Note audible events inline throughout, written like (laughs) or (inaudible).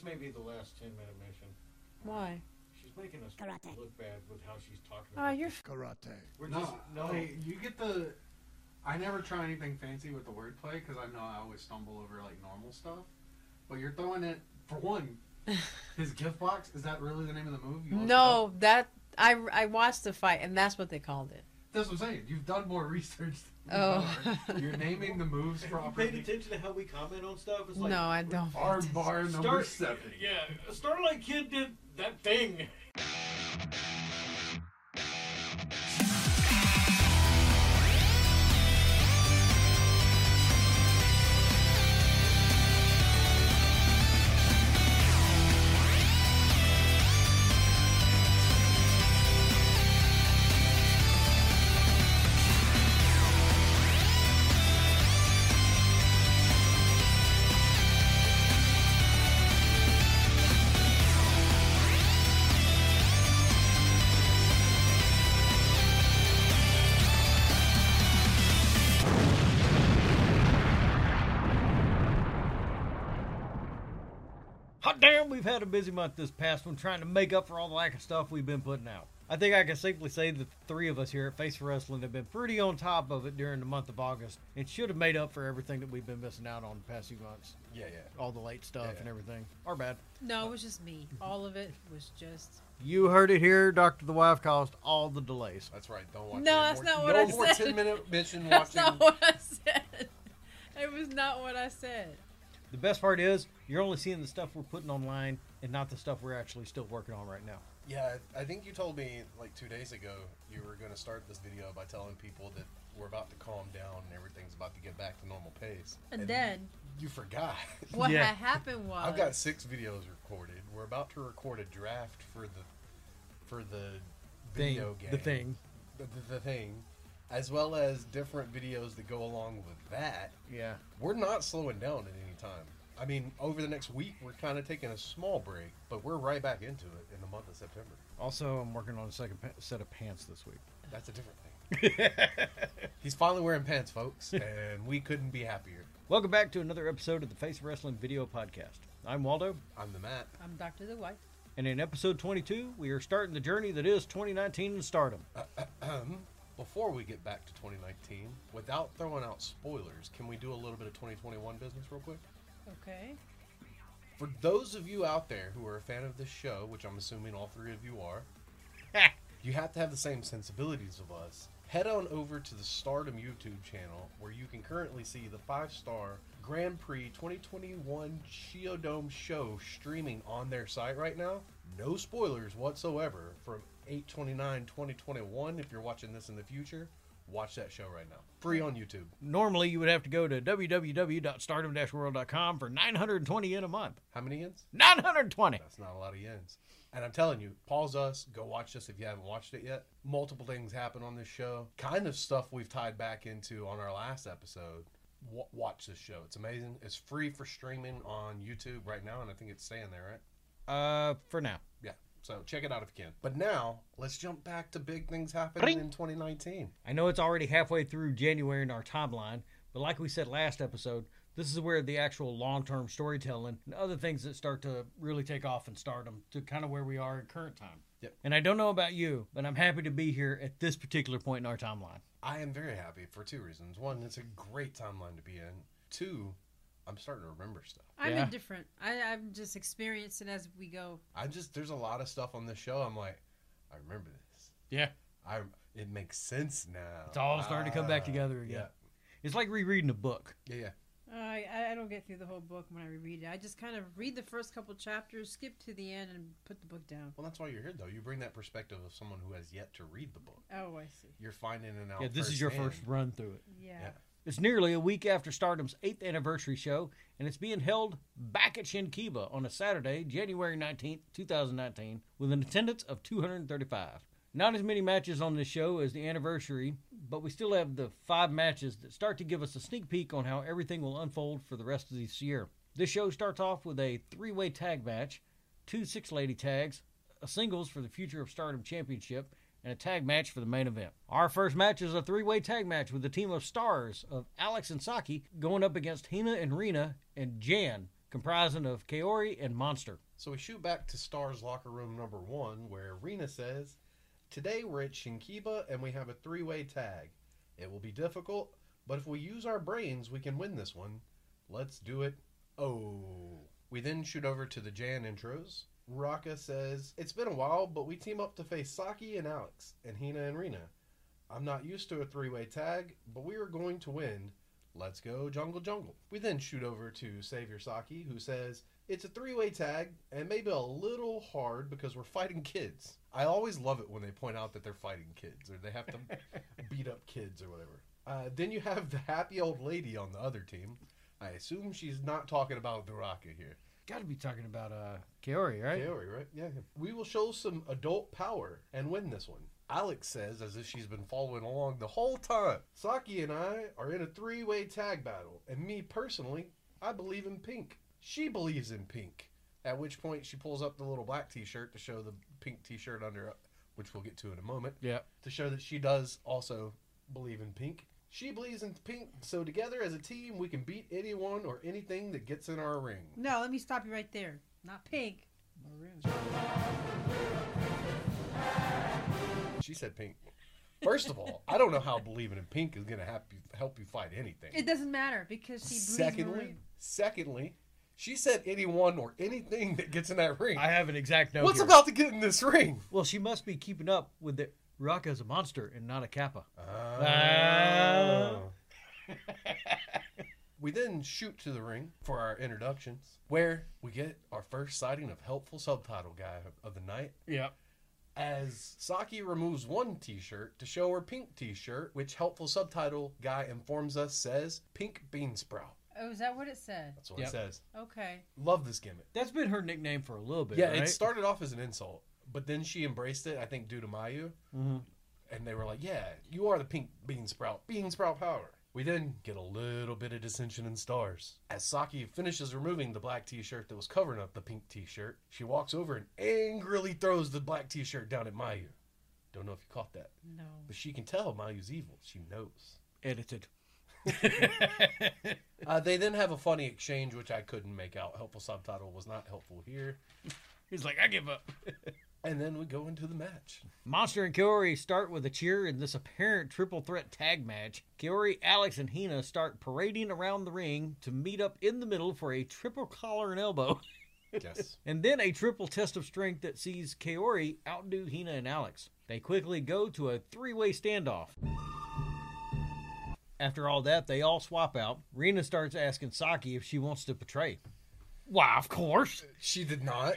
This may be the last 10 minute mission. Why? She's making us Karate. look bad with how she's talking Oh, about you're. this. Karate. We're No, just, no. like, you get the. I never try anything fancy with the wordplay because I know I always stumble over like normal stuff. But you're throwing it for one. (laughs) His gift box is that really the name of the movie? You looked it up? No, that I I watched the fight, and that's what they called it. That's what I'm saying. You've done more (laughs) research. Than Oh. are. you're naming the moves Have you paid attention to how we comment on stuff? It's like, no, I don't. Arm bar number Star, seven. yeah, Starlight Kid did that thing. We've had a busy month this past one trying to make up for all the lack of stuff we've been putting out. I think I can safely say that the three of us here at Face for Wrestling have been pretty on top of it during the month of August and should have made up for everything that we've been missing out on the past few months. Yeah, yeah. All the late stuff Yeah. and everything. Our bad. No, it was just me. All of it was just. You heard it here. Dr. The Wife caused all the delays. That's right. Don't watch. No, that's more, not what I no I more said. ten minute (laughs) mission That's watching. not what I said. It was not what I said. The best part is you're only seeing the stuff we're putting online and not the stuff we're actually still working on right now. Yeah, I I think you told me like two days ago you were going to start this video by telling people that we're about to calm down and everything's about to get back to normal pace. And then you forgot. (laughs) what Yeah. happened was (laughs) I've got six videos recorded. We're about to record a draft for the for the Thing, video game. the thing. The, the, the thing. As well as different videos that go along with that. Yeah. We're not slowing down at any time. I mean, over the next week, we're kind of taking a small break, but we're right back into it in the month of September. Also, I'm working on a second pa- set of pants this week. That's a different thing. (laughs) He's finally wearing pants, folks, and we couldn't be happier. Welcome back to another episode of the Face of Wrestling Video Podcast. I'm Waldo, I'm the Matt. I'm Doctor the White. and in episode 22, we are starting the journey that is 2019 in stardom. (clears throat) Before we get back to 2019, without throwing out spoilers, can we do a little bit of 2021 business real quick? Okay. For those of you out there who are a fan of this show, which I'm assuming all three of you are, (laughs) you have to have the same sensibilities of us. Head on over to the Stardom YouTube channel where you can currently see the five star Grand Prix 2021 Shiodome show streaming on their site right now. No spoilers whatsoever from 829 2021. If you're watching this in the future, watch that show right now. Free on YouTube. Normally, you would have to go to www.stardom-world.com for 920 yen a month. How many yens? 920! That's not a lot of yens. And I'm telling you, pause us, go watch this if you haven't watched it yet. Multiple things happen on this show. Kind of stuff we've tied back into on our last episode. W- watch this show. It's amazing. It's free for streaming on YouTube right now, and I think it's staying there, right? Uh, for now. Yeah. So check it out if you can. But now, let's jump back to big things happening in 2019. I know it's already halfway through January in our timeline, but like we said last episode, this is where the actual long term storytelling and other things that start to really take off in stardom to kind of where we are in current time. Yep. And I don't know about you, but I'm happy to be here at this particular point in our timeline. I am very happy for two reasons. One, it's a great timeline to be in. Two, I'm starting to remember stuff. I'm Yeah. indifferent. I, I'm just experiencing as we go. I just there's a lot of stuff on this show. I'm like, I remember this. Yeah. I it makes sense now. It's all starting to come back Ah, together again. Yeah, It's like rereading a book. yeah, yeah. I I don't get through the whole book when I reread it. I just kind of read the first couple chapters, skip to the end, and put the book down. Well, that's why you're here, though. You bring that perspective of someone who has yet to read the book. Oh, I see. You're finding it out. Yeah, this is your first run through it. Yeah. Yeah. It's nearly a week after Stardom's 8th anniversary show, and it's being held back at Shinkiba on a Saturday, January 19th, 2019, with an attendance of 235. Not as many matches on this show as the anniversary, but we still have the five matches that start to give us a sneak peek on how everything will unfold for the rest of this year. This show starts off with a three way tag match, two six lady tags, a singles for the Future of Stardom Championship, and a tag match for the main event. Our first match is a three way tag match with the team of stars of Alex and Saki going up against Hina and Rena and Jan, comprising of Kaori and Monster. So we shoot back to Star's locker room number one, where Rena says, Today we're at Shinkiba and we have a three way tag. It will be difficult, but if we use our brains, we can win this one. Let's do it. Oh. We then shoot over to the Jan intros. Raka says, It's been a while, but we team up to face Saki and Alex, and Hina and Rena. I'm not used to a three way tag, but we are going to win. Let's go, Jungle Jungle. We then shoot over to Savior Saki, who says, It's a three way tag, and maybe a little hard because we're fighting kids. I always love it when they point out that they're fighting kids, or they have to (laughs) beat up kids, or whatever. Uh, then you have the happy old lady on the other team. I assume she's not talking about the Duraka here. Got to be talking about uh, Kaori, right? Kaori, right? Yeah. We will show some adult power and win this one. Alex says, as if she's been following along the whole time. Saki and I are in a three way tag battle, and me personally, I believe in pink. She believes in pink. At which point, she pulls up the little black t shirt to show the pink t shirt under, which we'll get to in a moment, Yeah. to show that she does also believe in pink. She believes in pink, so together as a team, we can beat anyone or anything that gets in our ring. No, let me stop you right there. Not pink. Maroon. She said pink. First of all, I don't know how believing in pink is going to help you, help you fight anything. It doesn't matter because she believes Secondly, maroon. secondly, she said anyone or anything that gets in that ring. I have an exact note. What's here. about to get in this ring? Well, she must be keeping up with the Raka's a monster and not a kappa. Oh. (laughs) we then shoot to the ring for our introductions, where we get our first sighting of helpful subtitle guy of the night. Yeah. As Saki removes one t-shirt to show her pink t-shirt, which helpful subtitle guy informs us says pink bean sprout. Oh, is that what it said? That's what Yep. it says. Okay. Love this gimmick. That's been her nickname for a little bit. yeah, right? it started off as an insult, but then she embraced it, I think due to Mayu. hmm And they were like, yeah, you are the pink bean sprout. Bean sprout power. We then get a little bit of dissension in stars. As Saki finishes removing the black t shirt that was covering up the pink t shirt, she walks over and angrily throws the black t shirt down at Mayu. Don't know if you caught that. No. But she can tell Mayu's evil. She knows. Edited. (laughs) Uh, they then have a funny exchange, which I couldn't make out. Helpful subtitle was not helpful here. (laughs) He's like, I give up. (laughs) And then we go into the match. Monster and Kaori start with a cheer in this apparent triple threat tag match. Kaori, Alex, and Hina start parading around the ring to meet up in the middle for a triple collar and elbow, Yes. (laughs) and then a triple test of strength that sees Kaori outdo Hina and Alex. They quickly go to a three way standoff. After all that, they all swap out. Rena starts asking Saki if she wants to betray. Why, of course. she did not.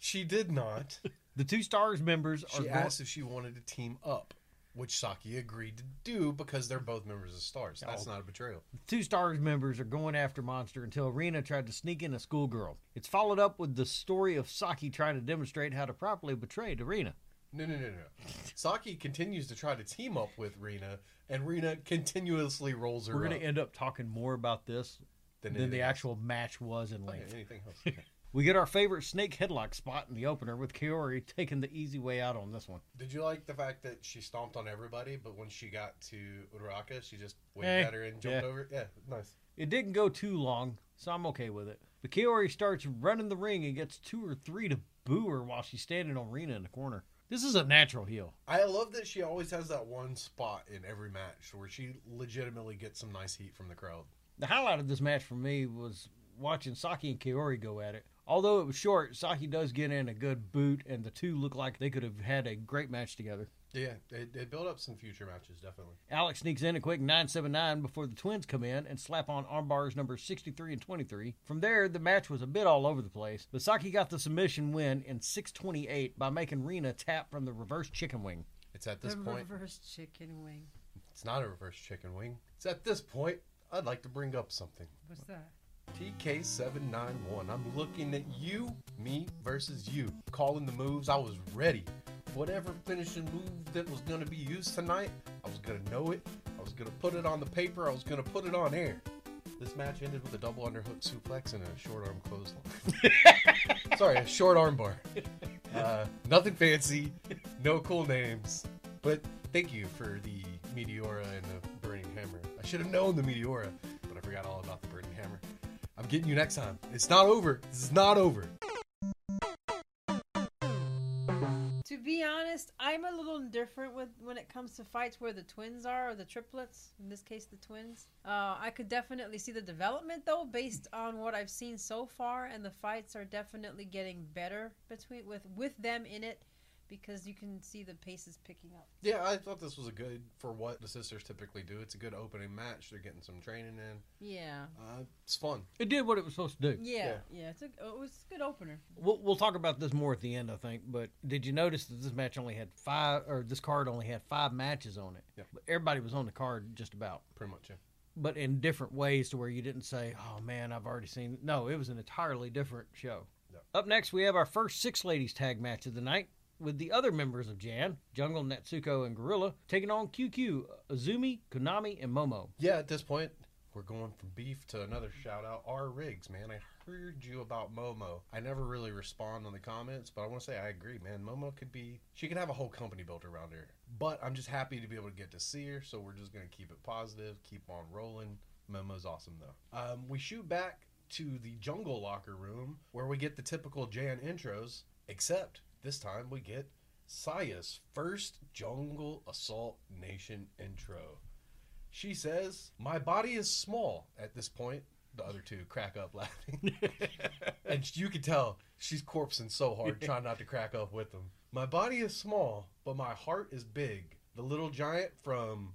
She did not. (laughs) The two stars members are She asked if she wanted to team up, which Saki agreed to do because they're both members of Stars. That's Oh. not a betrayal. The two stars members are going after Monster until Rena tried to sneak in a schoolgirl. It's followed up with the story of Saki trying to demonstrate how to properly betray to Rena. No, no, no, no. (laughs) Saki continues to try to team up with Rena, and Rena continuously rolls her We're up. going to end up talking more about this than than the actual match was in Okay, length. anything else? (laughs) We get our favorite snake headlock spot in the opener with Kaori taking the easy way out on this one. Did you like the fact that she stomped on everybody, but when she got to Uraka, she just waved Eh, at her and jumped yeah. over? Yeah, nice. It didn't go too long, so I'm okay with it. But Kaori starts running the ring and gets two or three to boo her while she's standing on Rena in the corner. This is a natural heel. I love that she always has that one spot in every match where she legitimately gets some nice heat from the crowd. The highlight of this match for me was watching Saki and Kaori go at it. Although it was short, Saki does get in a good boot, and the two look like they could have had a great match together. Yeah, they, it built up some future matches, definitely. Alex sneaks in a quick 979 before the twins come in and slap on armbars number 63 and 23. From there, the match was a bit all over the place, but Saki got the submission win in 628 by making Rena tap from the reverse chicken wing. It's at this the point. reverse chicken wing. It's not a reverse chicken wing. It's at this point. I'd like to bring up something. What's that? TK791. I'm looking at you, me versus you. Calling the moves. I was ready. Whatever finishing move that was going to be used tonight, I was going to know it. I was going to put it on the paper. I was going to put it on air. This match ended with a double underhook suplex and a short arm clothesline. (laughs) Sorry, a short arm bar. (laughs) Uh, nothing fancy, no cool names. But thank you for the Meteora and the Burning Hammer. I should have known the Meteora, but I forgot all about the Burning Hammer. I'm getting you next time. It's not over. This is not over. To be honest, I'm a little indifferent with when it comes to fights where the twins are or the triplets. In this case, the twins. Uh, I could definitely see the development though, based on what I've seen so far, and the fights are definitely getting better between with with them in it, because you can see the pace is picking up. Yeah, I thought this was a good for what the sisters typically do. It's a good opening match. They're getting some training in. Yeah, Uh, it's fun. It did what it was supposed to do. yeah, yeah. It's a it was a good opener. We'll, we'll talk about this more at the end, I think. But did you notice that this match only had five, or this card only had five matches on it? Yeah. But everybody was on the card just about, Pretty much, yeah. but in different ways to where you didn't say, "Oh man, I've already seen." No, it was an entirely different show. Yeah. Up next, we have our first six ladies tag match of the night. With the other members of Jan, Jungle, Natsuko, and Gorilla taking on QQ, Azumi, Konami, and Momo. Yeah, at this point, we're going from beef to another shout out. R Riggs, man. I heard you about Momo. I never really respond on the comments, but I want to say I agree, man. Momo could be, she could have a whole company built around her. But I'm just happy to be able to get to see her, so we're just going to keep it positive, keep on rolling. Momo's awesome, though. Um, we shoot back to the jungle locker room where we get the typical Jan intros, except this time we get Saya's first Jungle Assault Nation intro. She says, My body is small. At this point, the other two crack up laughing. (laughs) and you can tell she's corpsing so hard, trying not to crack up with them. My body is small, but my heart is big. The little giant from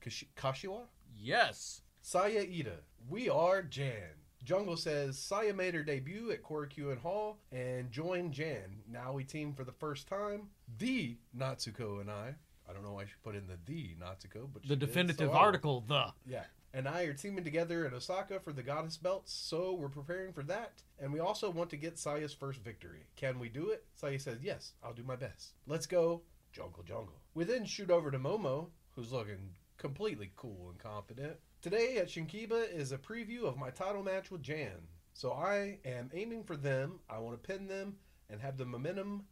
Kashi- Kashiwa? Yes. Saya Iida, we are Jan. Jungle says Saya made her debut at Korakuen Hall and joined Jan. Now we team for the first time. The Natsuko and I. I don't know why she put in the the Natsuko, but The definitive so article, the. Yeah. And I are teaming together in Osaka for the goddess belts, so we're preparing for that. And we also want to get Saya's first victory. Can we do it? Saya says, Yes, I'll do my best. Let's go, Jungle Jungle. We then shoot over to Momo, who's looking completely cool and confident. Today at Shinkiba is a preview of my title match with Jan. So I am aiming for them. I want to pin them and have the momentum.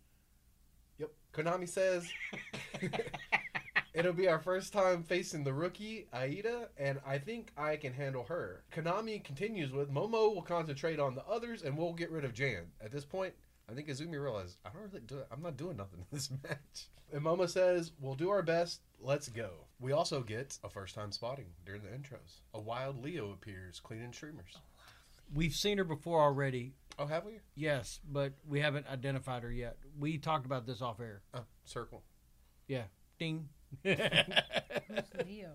Yep. Konami says (laughs) It'll be our first time facing the rookie, Aida, and I think I can handle her. Konami continues with Momo will concentrate on the others and we'll get rid of Jan. At this point, I think Azumi realized I don't really do it. I'm not doing nothing in this (laughs) match. And Momo says, We'll do our best. Let's go. We also get a first time spotting during the intros. A wild Leo appears cleaning streamers. We've seen her before already. Oh, have we? Yes, but we haven't identified her yet. We talked about this off air. Oh, circle. Yeah. Ding. Who's Leo?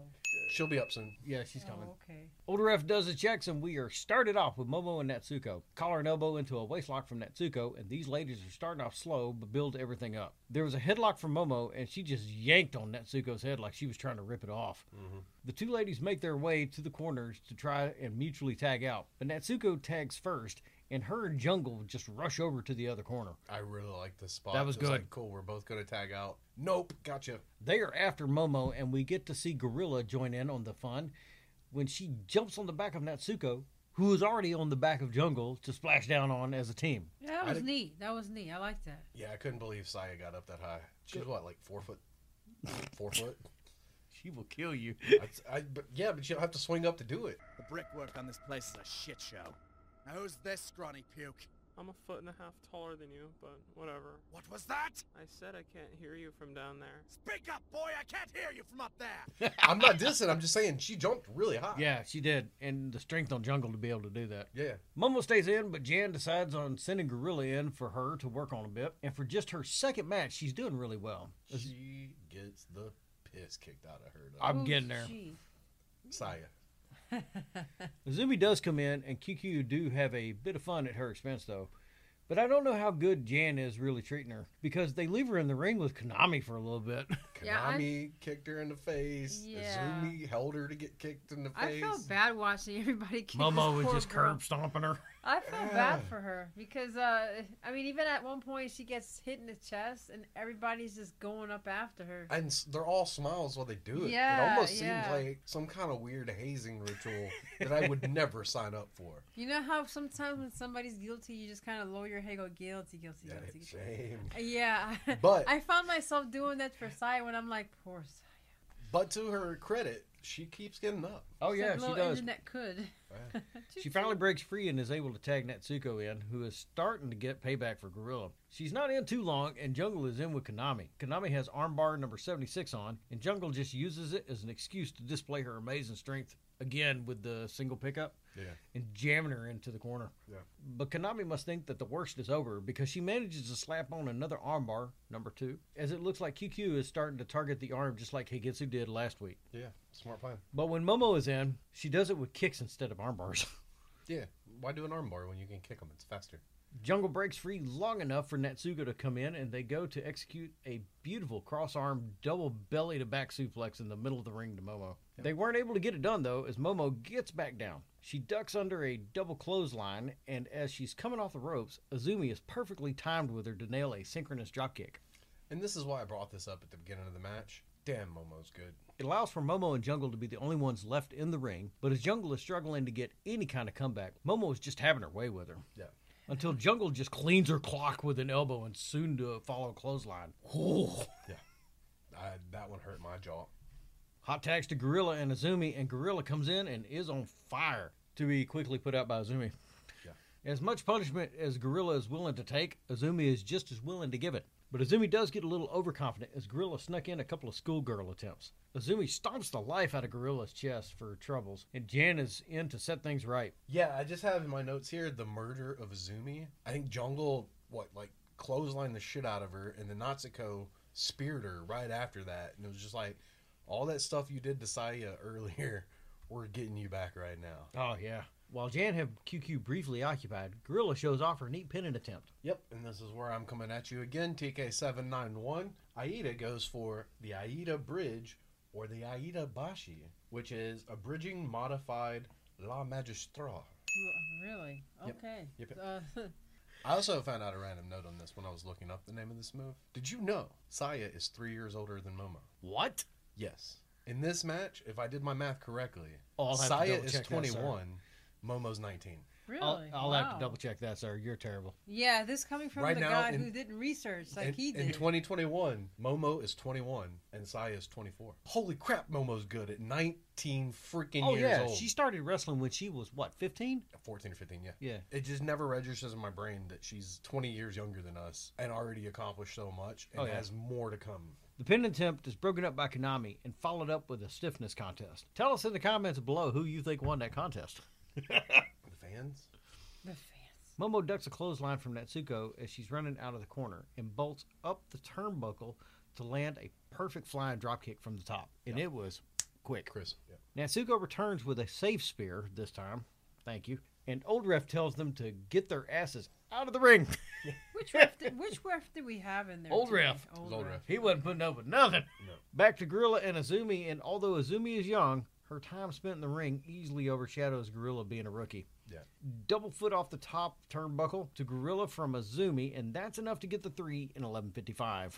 She'll be up soon. yeah, she's coming. Oh, okay. Older ref does the checks, and we are started off with Momo and Natsuko. Collar and elbow into a waistlock from Natsuko, and these ladies are starting off slow but build everything up. There was a headlock from Momo, and she just yanked on Natsuko's head like she was trying to rip it off. Mm-hmm. The two ladies make their way to the corners to try and mutually tag out, but Natsuko tags first, and her and Jungle just rush over to the other corner. I really like this spot. That was It good. like, cool. We're both going to tag out. Nope. Gotcha. They are after Momo, and we get to see Gorilla join in on the fun when she jumps on the back of Natsuko, who is already on the back of Jungle, to splash down on as a team. Yeah, that was did- neat. That was neat. I like that. Yeah, I couldn't believe Saya got up that high. She's what, like four foot? Four foot? (laughs) She will kill you. I, I, but yeah, but she'll have to swing up to do it. The brickwork on this place is a shit show. Now who's this scrawny puke? I'm a foot and a half taller than you, but whatever. What was that? I said I can't hear you from down there. Speak up, boy! I can't hear you from up there! (laughs) I'm not dissing. I'm just saying she jumped really high. Yeah, she did, and the strength on Jungle to be able to do that. Yeah. Momo stays in, but Jan decides on sending Gorilla in for her to work on a bit. And for just her second match, she's doing really well. She gets the piss kicked out of her. Though. I'm getting there. she? Saya. (laughs) Azumi does come in, and QQ do have a bit of fun at her expense, though. But I don't know how good Jan is really treating her because they leave her in the ring with Konami for a little bit. (laughs) Yeah, I- Konami kicked her in the face. Yeah. Azumi held her to get kicked in the face. I felt bad watching everybody. kick Momo was just girl. curb stomping her. I felt bad for her because, uh, I mean, even at one point she gets hit in the chest and everybody's just going up after her. And s- they're all smiles while they do it. Yeah, it almost yeah. seems like some kind of weird hazing ritual that I would (laughs) never sign up for. You know how sometimes when somebody's guilty, you just kind of lower your head, go guilty, guilty, Yeah, guilty. shame. Yeah, (laughs) But- I found myself doing that for Saya when I'm like, poor Saya. But to her credit, she keeps getting up. Oh yeah, Said she low does. internet could. (laughs) (laughs) She finally breaks free and is able to tag Natsuko in, who is starting to get payback for Gorilla. She's not in too long, and Jungle is in with Konami. Konami has armbar number 76 on, and Jungle just uses it as an excuse to display her amazing strength again with the single pickup Yeah. and jamming her into the corner. Yeah. But Konami must think that the worst is over because she manages to slap on another armbar, number two, as it looks like QQ is starting to target the arm just like Higetsu did last week. Yeah. Smart plan. But when Momo is in, she does it with kicks instead of armbars. (laughs) Yeah. Why do an armbar when you can kick them? It's faster. Jungle breaks free long enough for Natsuko to come in, and they go to execute a beautiful cross arm double belly to back suplex in the middle of the ring to Momo. They weren't able to get it done, though, as Momo gets back down. She ducks under a double clothesline, and as she's coming off the ropes, Azumi is perfectly timed with her to nail a synchronous dropkick. And this is why I brought this up at the beginning of the match. Damn, Momo's good. It allows for Momo and Jungle to be the only ones left in the ring, but as Jungle is struggling to get any kind of comeback, Momo is just having her way with her. Yeah. Until Jungle just cleans her clock with an elbow and soon to follow clothesline. Ooh. I, that one hurt my jaw. Hot tags to Gorilla and Azumi, and Gorilla comes in and is on fire to be quickly put out by Azumi. Yeah. As much punishment as Gorilla is willing to take, Azumi is just as willing to give it. But Azumi does get a little overconfident as Gorilla snuck in a couple of schoolgirl attempts. Azumi stomps the life out of Gorilla's chest for troubles, and Jan is in to set things right. Yeah, I just have in my notes here the murder of Azumi. I think Jungle, what, like, clotheslined the shit out of her, and then Natsuko speared her right after that. And it was just like, all that stuff you did to Saya (laughs) earlier, we're getting you back right now. Oh, yeah. While Jan had QQ briefly occupied, Gorilla shows off her neat pennant attempt. Yep, and this is where I'm coming at you again. TK791. Aida goes for the Aida Bridge or the Aida Bashi, which is a bridging modified La Magistral. Really? Yep. Okay. Yep. Uh, (laughs) I also found out a random note on this when I was looking up the name of this move. Did you know Saya is three years older than Momo? What? Yes. In this match, if I did my math correctly, Oh, I'll have to Saya double is check that, 21, Momo's 19. really? I'll, I'll have to double check that, sir. You're terrible. Yeah, this coming from Right the now, guy in- who didn't research like in, he in did. 2021, Momo is 21 and Saya is 24. Holy crap, Momo's good at 19 freaking Oh, years yeah. old. She started wrestling when she was, what, 15? 14 or 15, yeah. Yeah. It just never registers in my brain that she's 20 years younger than us and already accomplished so much and Oh, yeah. has more to come. The pin attempt is broken up by Konami and followed up with a stiffness contest. Tell us in the comments below who you think won that contest. (laughs) The fans? the fans. Momo ducks a clothesline from Natsuko as she's running out of the corner and bolts up the turnbuckle to land a perfect flying dropkick from the top. And it was quick. Chris. Yeah. Natsuko returns with a safe spear this time. Thank you. And Old Ref tells them to get their asses out of the ring. (laughs) Which (laughs) ref? Did, which ref did we have in there? Old today? ref. Old, Old ref. ref. He wasn't putting up with nothing. No. Back to Gorilla and Azumi, and although Azumi is young, her time spent in the ring easily overshadows Gorilla being a rookie. Yeah. Double foot off the top turnbuckle to Gorilla from Azumi, and that's enough to get the three in 11.55.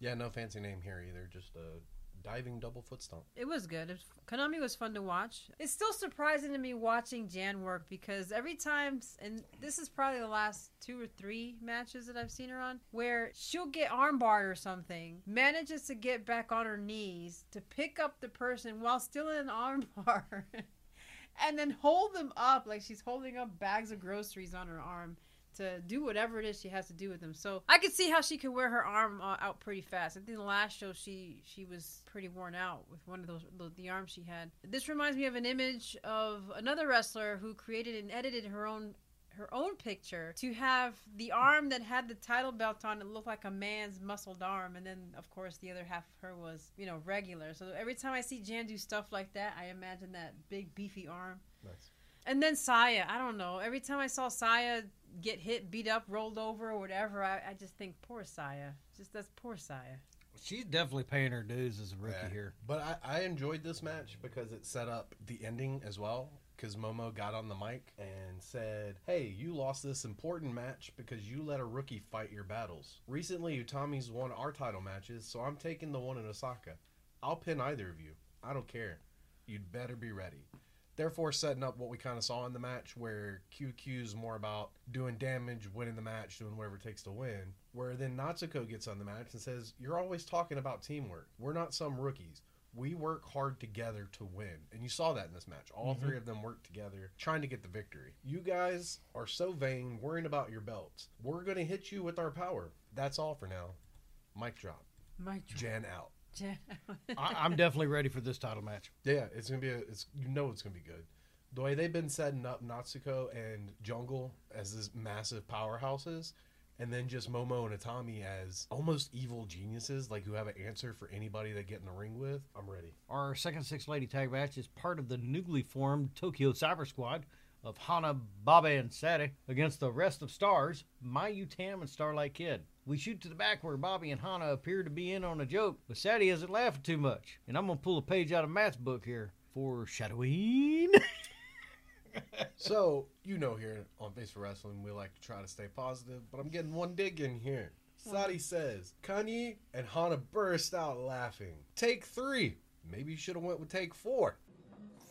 Yeah, no fancy name here either. Just a diving double foot stomp. It was good. It Konami was fun to watch. It's still surprising to me watching Jan work because every time, and this is probably the last two or three matches that I've seen her on, where she'll get armbarred or something, manages to get back on her knees to pick up the person while still in an (laughs) armbar, and then hold them up like she's holding up bags of groceries on her arm to do whatever it is she has to do with them. So I could see how she could wear her arm uh, out pretty fast. I think the last show she she was pretty worn out with one of those the, the arms she had. This reminds me of an image of another wrestler who created and edited her own her own picture to have the arm that had the title belt on it look like a man's muscled arm and then of course the other half of her was you know regular so every time i see jan do stuff like that i imagine that big beefy arm Nice. And then Saya, I don't know. Every time I saw Saya get hit, beat up, rolled over, or whatever, I, I just think, poor Saya. Just that's poor Saya. She's definitely paying her dues as a rookie Yeah. here. But I, I enjoyed this match because it set up the ending as well. Because Momo got on the mic and said, Hey, you lost this important match because you let a rookie fight your battles. Recently, Utami's won our title matches, so I'm taking the one in Osaka. I'll pin either of you. I don't care. You'd better be ready. Therefore, setting up what we kind of saw in the match where QQ's more about doing damage, winning the match, doing whatever it takes to win. Where then Natsuko gets on the match and says, You're always talking about teamwork. We're not some rookies. We work hard together to win. And you saw that in this match. All Mhm. three of them worked together trying to get the victory. You guys are so vain, worrying about your belts. We're going to hit you with our power. That's all for now. Mic drop. My Jan out. I, I'm definitely ready for this title match. Yeah, it's gonna be a. It's you know it's gonna be good. The way they've been setting up Natsuko and Jungle as this massive powerhouses, and then just Momo and Utami as almost evil geniuses, like who have an answer for anybody they get in the ring with. I'm ready. Our second six lady tag match is part of the newly formed Tokyo Cyber Squad of Hana, Babe, and Sadie against the rest of stars, Mayu Tam and Starlight Kid. We shoot to the back where Bobby and Hana appear to be in on a joke, but Sadie isn't laughing too much. And I'm gonna pull a page out of Matt's book here. Foreshadowing. (laughs) So you know here on Face for Wrestling, we like to try to stay positive, but I'm getting one dig in here. Sadie says Kanye and Hana burst out laughing. Take three. Maybe you should have went with take four.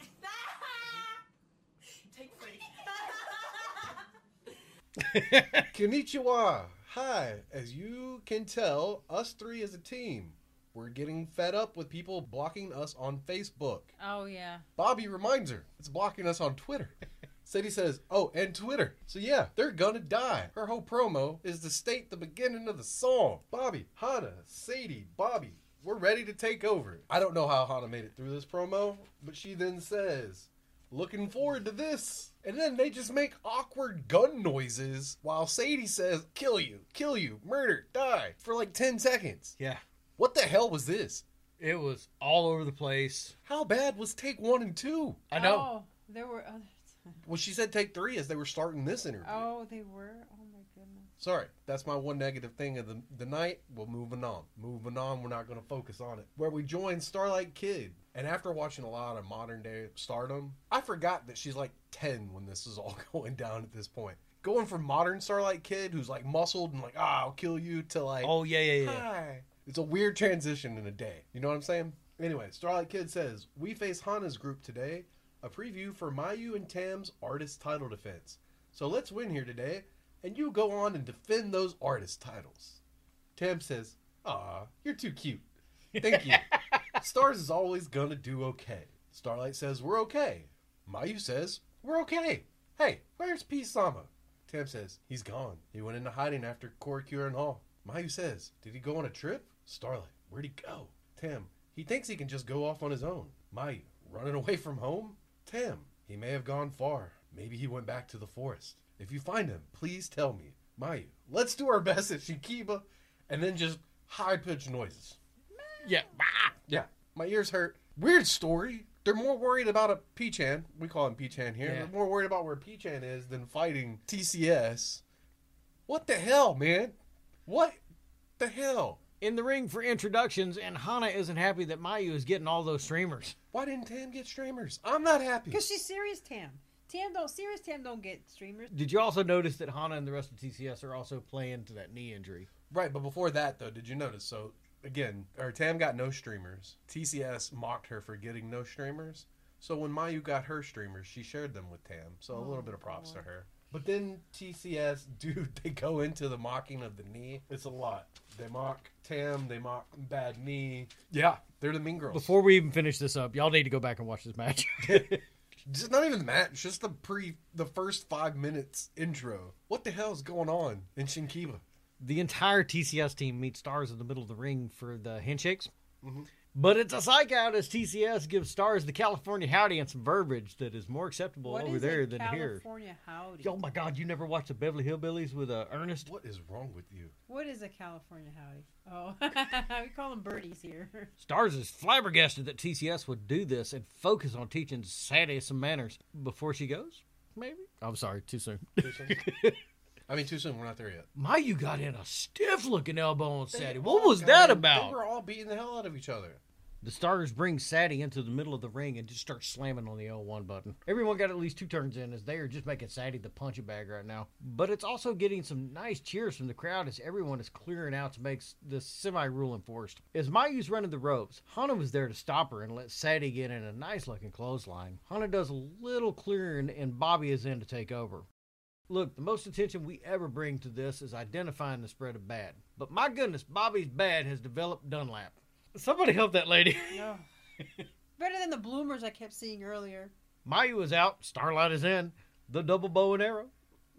(laughs) Take three. (laughs) Konnichiwa. Hi. As you can tell, us three as a team, we're getting fed up with people blocking us on Facebook. oh yeah. Bobby reminds her it's blocking us on Twitter. (laughs) Sadie says, oh, and Twitter. So yeah, they're gonna die. Her whole promo is to state the beginning of the song. Bobby, Hana, Sadie, Bobby, we're ready to take over. I don't know how Hana made it through this promo, but she then says, looking forward to this. And then they just make awkward gun noises while Sadie says, kill you, kill you, murder, die, for like 10 seconds. yeah, What the hell was this? it was all over the place. How bad was take one and two? I know. Oh, there were others. Well, she said take three as they were starting this interview. Oh, they were. Oh my goodness. Sorry, that's my one negative thing of the, the night. We're moving on. Moving on, we're not going to focus on it. Where we join Starlight Kid. And after watching a lot of modern day stardom, I forgot that she's like 10 when this is all (laughs) going down at this point. Going from modern Starlight Kid, who's like muscled and like, ah, I'll kill you, to like, Oh yeah, yeah, yeah. Hi. It's a weird transition in a day. You know what I'm saying? Anyway, Starlight Kid says, We face Hana's group today. A preview for Mayu and Tam's artist title defense. So let's win here today, and you go on and defend those artist titles. Tam says, Aw, you're too cute. Thank you. (laughs) Stars is always gonna do okay. Starlight says, We're okay. Mayu says, We're okay. Hey, where's P Sama? Tam says, He's gone. He went into hiding after Korakuen Hall. Mayu says, Did he go on a trip? Starlight, where'd he go? Tam, he thinks he can just go off on his own. Mayu, running away from home? Tam, he may have gone far. Maybe he went back to the forest. If you find him, please tell me. Mayu, let's do our best at Shinkiba, and then just high pitched noises. Yeah. Yeah, my ears hurt. Weird story. They're more worried about a P-Chan. We call him P-Chan here. Yeah. They're more worried about where P-Chan is than fighting TCS. What the hell, man? What the hell? In the ring for introductions, and Hana isn't happy that Mayu is getting all those streamers. Why didn't Tam get streamers? I'm not happy. Because she's serious Tam. Tam don't serious Tam don't get streamers. Did you also notice that Hana and the rest of TCS are also playing to that knee injury? Right, but before that though, did you notice? So again, or Tam got no streamers. TCS mocked her for getting no streamers. So when Mayu got her streamers, she shared them with Tam. So a little oh, bit of props to her. But then TCS, (laughs) dude, they go into the mocking of the knee. It's a lot. They mock Tam. They mock Bad Knee. Yeah, they're the mean girls. Before we even finish this up, y'all need to go back and watch this match. (laughs) (laughs) just not even the match, just the pre, the first five minutes intro. What the hell is going on in Shinkiba? the entire TCS team meets Stars in the middle of the ring for the handshakes. Mhm. But it's a psych out as TCS gives Stars the California howdy and some verbiage that is more acceptable What over there a than here. California howdy? Oh my God, you never watched the Beverly Hillbillies with uh, Ernest? What is wrong with you? What is a California howdy? Oh, (laughs) we call them birdies here. Stars is flabbergasted that TCS would do this and focus on teaching Sadie some manners before she goes. Maybe. I'm sorry, too soon. Too soon? (laughs) I mean, too soon. We're not there yet. My, you got in a stiff looking elbow on Sadie. What was that in- about? They were all beating the hell out of each other. The Stars bring Sadie into the middle of the ring and just start slamming on the L1 button. Everyone got at least two turns in as they are just making Sadie the punching bag right now. But it's also getting some nice cheers from the crowd as everyone is clearing out to make this semi rule enforced. As Mayu's running the ropes, Hana was there to stop her and let Sadie get in a nice looking clothesline. Hana does a little clearing and Bobby is in to take over. Look, the most attention we ever bring to this is identifying the spread of bad. But my goodness, Bobby's bad has developed Dunlap. Somebody help that lady. No. (laughs) Better than the bloomers I kept seeing earlier. Mayu is out. Starlight is in. The double bow and arrow.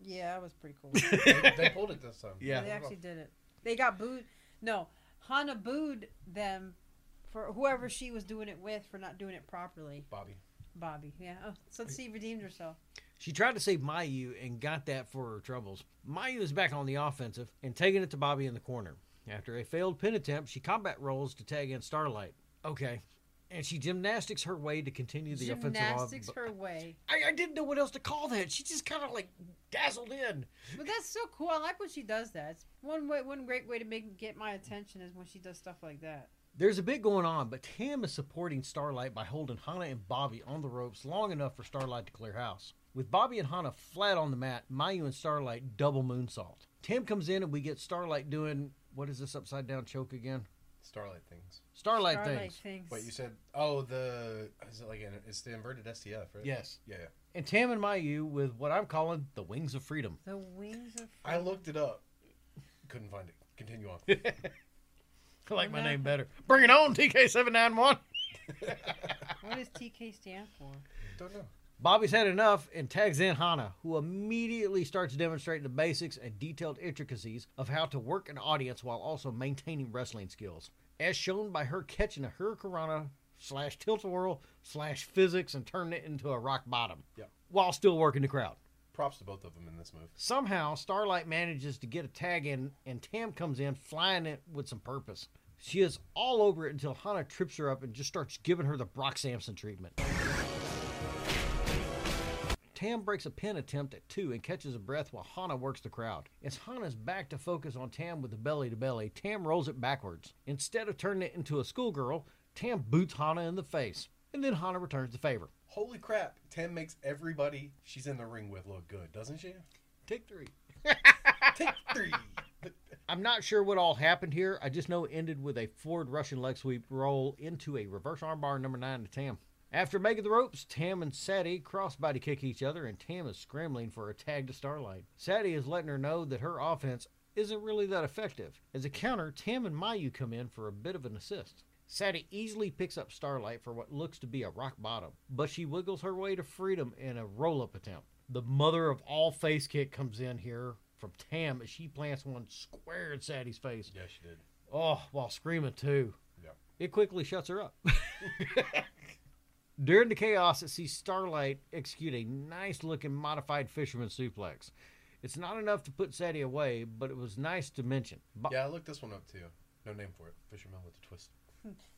Yeah, that was pretty cool. (laughs) they, they pulled it this time. Yeah. they actually did it. They got booed. No, Hana booed them for whoever she was doing it with for not doing it properly. Bobby. Bobby, yeah. Oh, so she redeemed herself. She tried to save Mayu and got that for her troubles. Mayu is back on the offensive and taking it to Bobby in the corner. After a failed pin attempt, she combat rolls to tag in Starlight. Okay. And she gymnastics her way to continue the offensive Gymnastics offensive. her way. I, I didn't know what else to call that. She just kind of like dazzled in. But that's so cool. I like when she does that. It's one way, one great way to make get my attention is when she does stuff like that. There's a bit going on, but Tam is supporting Starlight by holding Hana and Bobby on the ropes long enough for Starlight to clear house. With Bobby and Hana flat on the mat, Mayu and Starlight double moonsault. Tam comes in and we get Starlight doing what is this upside down choke again? Starlight things. Starlight, Starlight things. things. Wait, you said oh the is it like an, it's the inverted STF, right? Yes. Yeah. yeah. And Tam and Mayu with what I'm calling the wings of freedom. the wings of. I looked it up. Couldn't find it. Continue on. (laughs) I like my name better. Bring it on, TK791. What does TK stand for? Don't know. Bobby's had enough and tags in Hana, who immediately starts demonstrating the basics and detailed intricacies of how to work an audience while also maintaining wrestling skills, as shown by her catching a hurricanrana slash tilt-a-whirl slash physics and turning it into a rock bottom, Yeah. while still working the crowd. Props to both of them in this move. Somehow, Starlight manages to get a tag in, and Tam comes in, flying it with some purpose. She is all over it until Hana trips her up and just starts giving her the Brock Samson treatment. Tam breaks a pin attempt at two and catches a breath while Hana works the crowd. As Hana's back to focus on Tam with the belly to belly, Tam rolls it backwards. Instead of turning it into a schoolgirl, Tam boots Hana in the face, and then Hana returns the favor. Holy crap! Tam makes everybody she's in the ring with look good, doesn't she? Take three. (laughs) Take three. (laughs) I'm not sure what all happened here. I just know it ended with a forward Russian leg sweep roll into a reverse armbar number nine to Tam. After making the ropes, Tam and Sadie crossbody kick each other, and Tam is scrambling for a tag to Starlight. Sadie is letting her know that her offense isn't really that effective. As a counter, Tam and Mayu come in for a bit of an assist. Sadie easily picks up Starlight for what looks to be a rock bottom, but she wiggles her way to freedom in a roll up attempt. The mother of all face kick comes in here from Tam as she plants one square in Sadie's face. yeah, she did. Oh, while screaming too. Yeah. It quickly shuts her up. (laughs) During the chaos, it sees Starlight execute a nice looking modified fisherman suplex. It's not enough to put Sadie away, but it was nice to mention. Bo- Yeah, I looked this one up too. No name for it. Fisherman with a twist.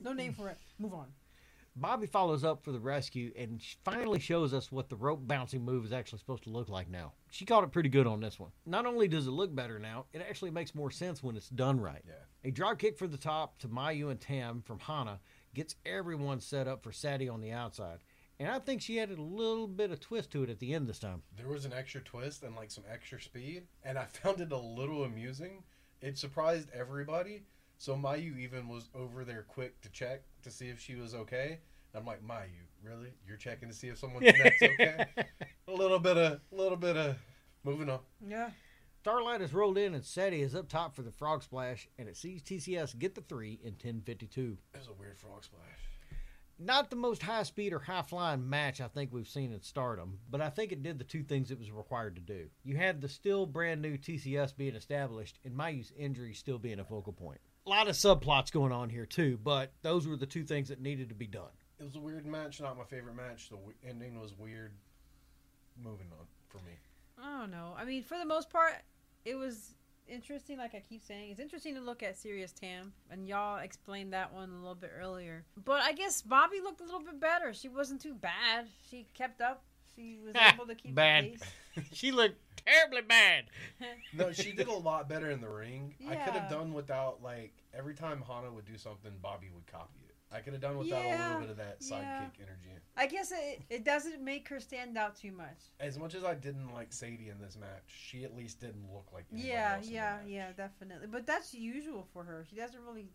No name for it. Move on. Bobby follows up for the rescue and sh- finally shows us what the rope bouncing move is actually supposed to look like now. She caught it pretty good on this one. Not only does it look better now, it actually makes more sense when it's done right. Yeah. A drop kick for the top to Mayu and Tam from Hana gets everyone set up for Sadie on the outside. And I think she added a little bit of twist to it at the end this time. There was an extra twist and like some extra speed, and I (laughs) found it a little amusing. It surprised everybody. So Mayu even was over there quick to check to see if she was okay. And I'm like, Mayu, really? You're checking to see if someone's (laughs) next okay? a little bit of, a little bit of, moving on. Yeah. Starlight has rolled in and Sadie is up top for the frog splash, and it sees TCS get the three in 1052. It was a weird frog splash. Not the most high speed or high flying match I think we've seen in Stardom, but I think it did the two things it was required to do. You had the still brand new TCS being established, and Mayu's injury still being a focal point. A lot of subplots going on here too, but those were the two things that needed to be done. It was a weird match, not my favorite match. The ending was weird. Moving on for me. I don't know. I mean, for the most part, it was interesting. Like I keep saying, it's interesting to look at Serious Tam, and y'all explained that one a little bit earlier. But I guess Bobby looked a little bit better. She wasn't too bad. She kept up. She was (laughs) able to keep Bad. pace. (laughs) she looked terribly bad. (laughs) No, she did a lot better in the ring. I could have done without like every time Hana would do something, Bobby would copy it. I could have done without a little bit of that sidekick yeah. energy. I guess it, it doesn't make her stand out too much. As much as I didn't like Sadie in this match, she at least didn't look like anybody Yeah, else in the yeah, match. yeah, definitely. But that's usual for her. She doesn't really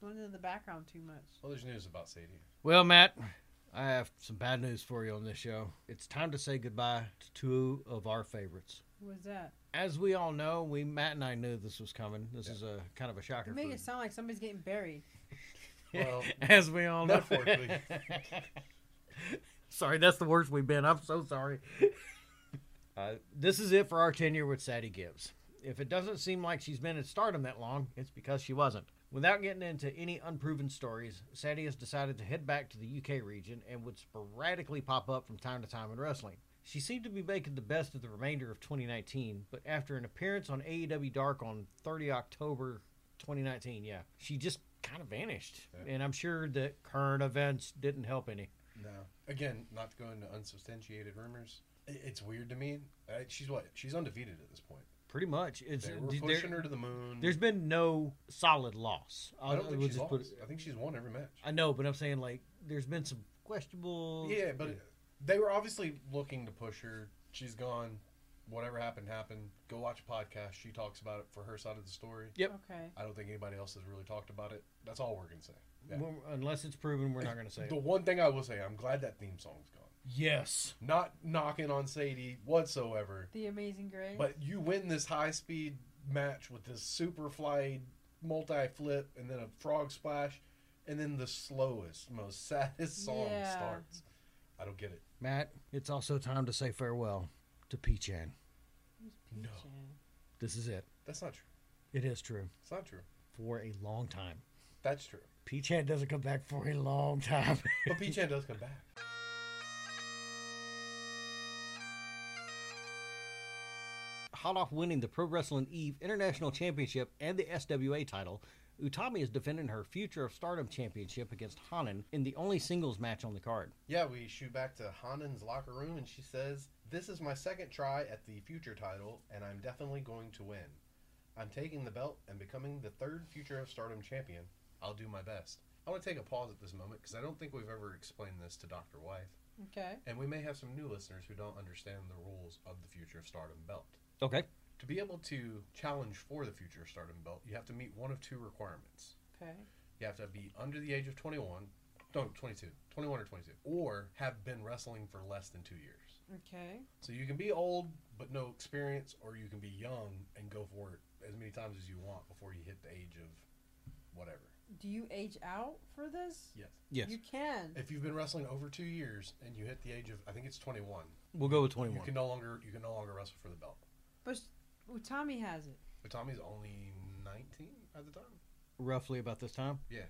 blend into the background too much. Well, there's news about Sadie. Well, Matt, I have some bad news for you on this show. It's time to say goodbye to two of our favorites. Who was that? As we all know, we Matt and I knew this was coming. This Yeah. is a kind of a shocker. You make for- it sound like somebody's getting buried. Well, (laughs) As we all know. (laughs) sorry, that's the worst we've been. I'm so sorry. (laughs) Uh, this is it for our tenure with Sadie Gibbs. If it doesn't seem like she's been at stardom that long, it's because she wasn't. Without getting into any unproven stories, Sadie has decided to head back to the UK region and would sporadically pop up from time to time in wrestling. She seemed to be making the best of the remainder of 2019, but after an appearance on AEW Dark on 30 October 2019, yeah, she just kind of vanished. Yeah. And I'm sure that current events didn't help any. No. Again, not to go into unsubstantiated rumors. It's weird to me. She's what? She's undefeated at this point. Pretty much. It's They were pushing her to the moon. There's been no solid loss. I don't think she's lost. it- I think she's won every match. I know, but I'm saying like there's been some questionable. Yeah, but they were obviously looking to push her. She's gone. Whatever happened, happened. Go watch a podcast. She talks about it for her side of the story. Yep. Okay. I don't think anybody else has really talked about it. That's all we're gonna say. Yeah. Well, unless it's proven, we're not going to say The it. one thing I will say, I'm glad that theme song's gone. Yes. Not knocking on Sadie whatsoever, The Amazing Grace. but you win this high speed match with this super fly multi flip and then a frog splash, and then the slowest, most saddest song Yeah. starts. I don't get it. Matt, it's also time to say farewell to P-Chan. No, This is it. that's not true. It is true. It's not true. For a long time. That's true. P-Chan doesn't come back for a long time. (laughs) But P Chan does come back. Hot off winning the Pro Wrestling Eve International Championship and the SWA title, Utami is defending her Future of Stardom Championship against Hanan in the only singles match on the card. Yeah, we shoot back to Hanan's locker room, and she says, This is my second try at the future title, and I'm definitely going to win. I'm taking the belt and becoming the third Future of Stardom champion. I'll do my best. I want to take a pause at this moment because I don't think we've ever explained this to Dr. Wife, Okay. and we may have some new listeners who don't understand the rules of the Future of Stardom belt. Okay. To be able to challenge for the Future of Stardom belt, you have to meet one of two requirements. Okay. You have to be under the age of 21, no, 22, 21 or 22, or have been wrestling for less than two years. Okay. So you can be old but no experience, or you can be young and go for it as many times as you want before you hit the age of whatever. Do you age out for this? Yes. Yes. You can. If you've been wrestling over two years and you hit the age of, I think it's 21, We'll go with 21. you 21. can no longer you can no longer wrestle for the belt. But Utami has it. But Utami's only 19 at the time. Roughly about this time. Yeah.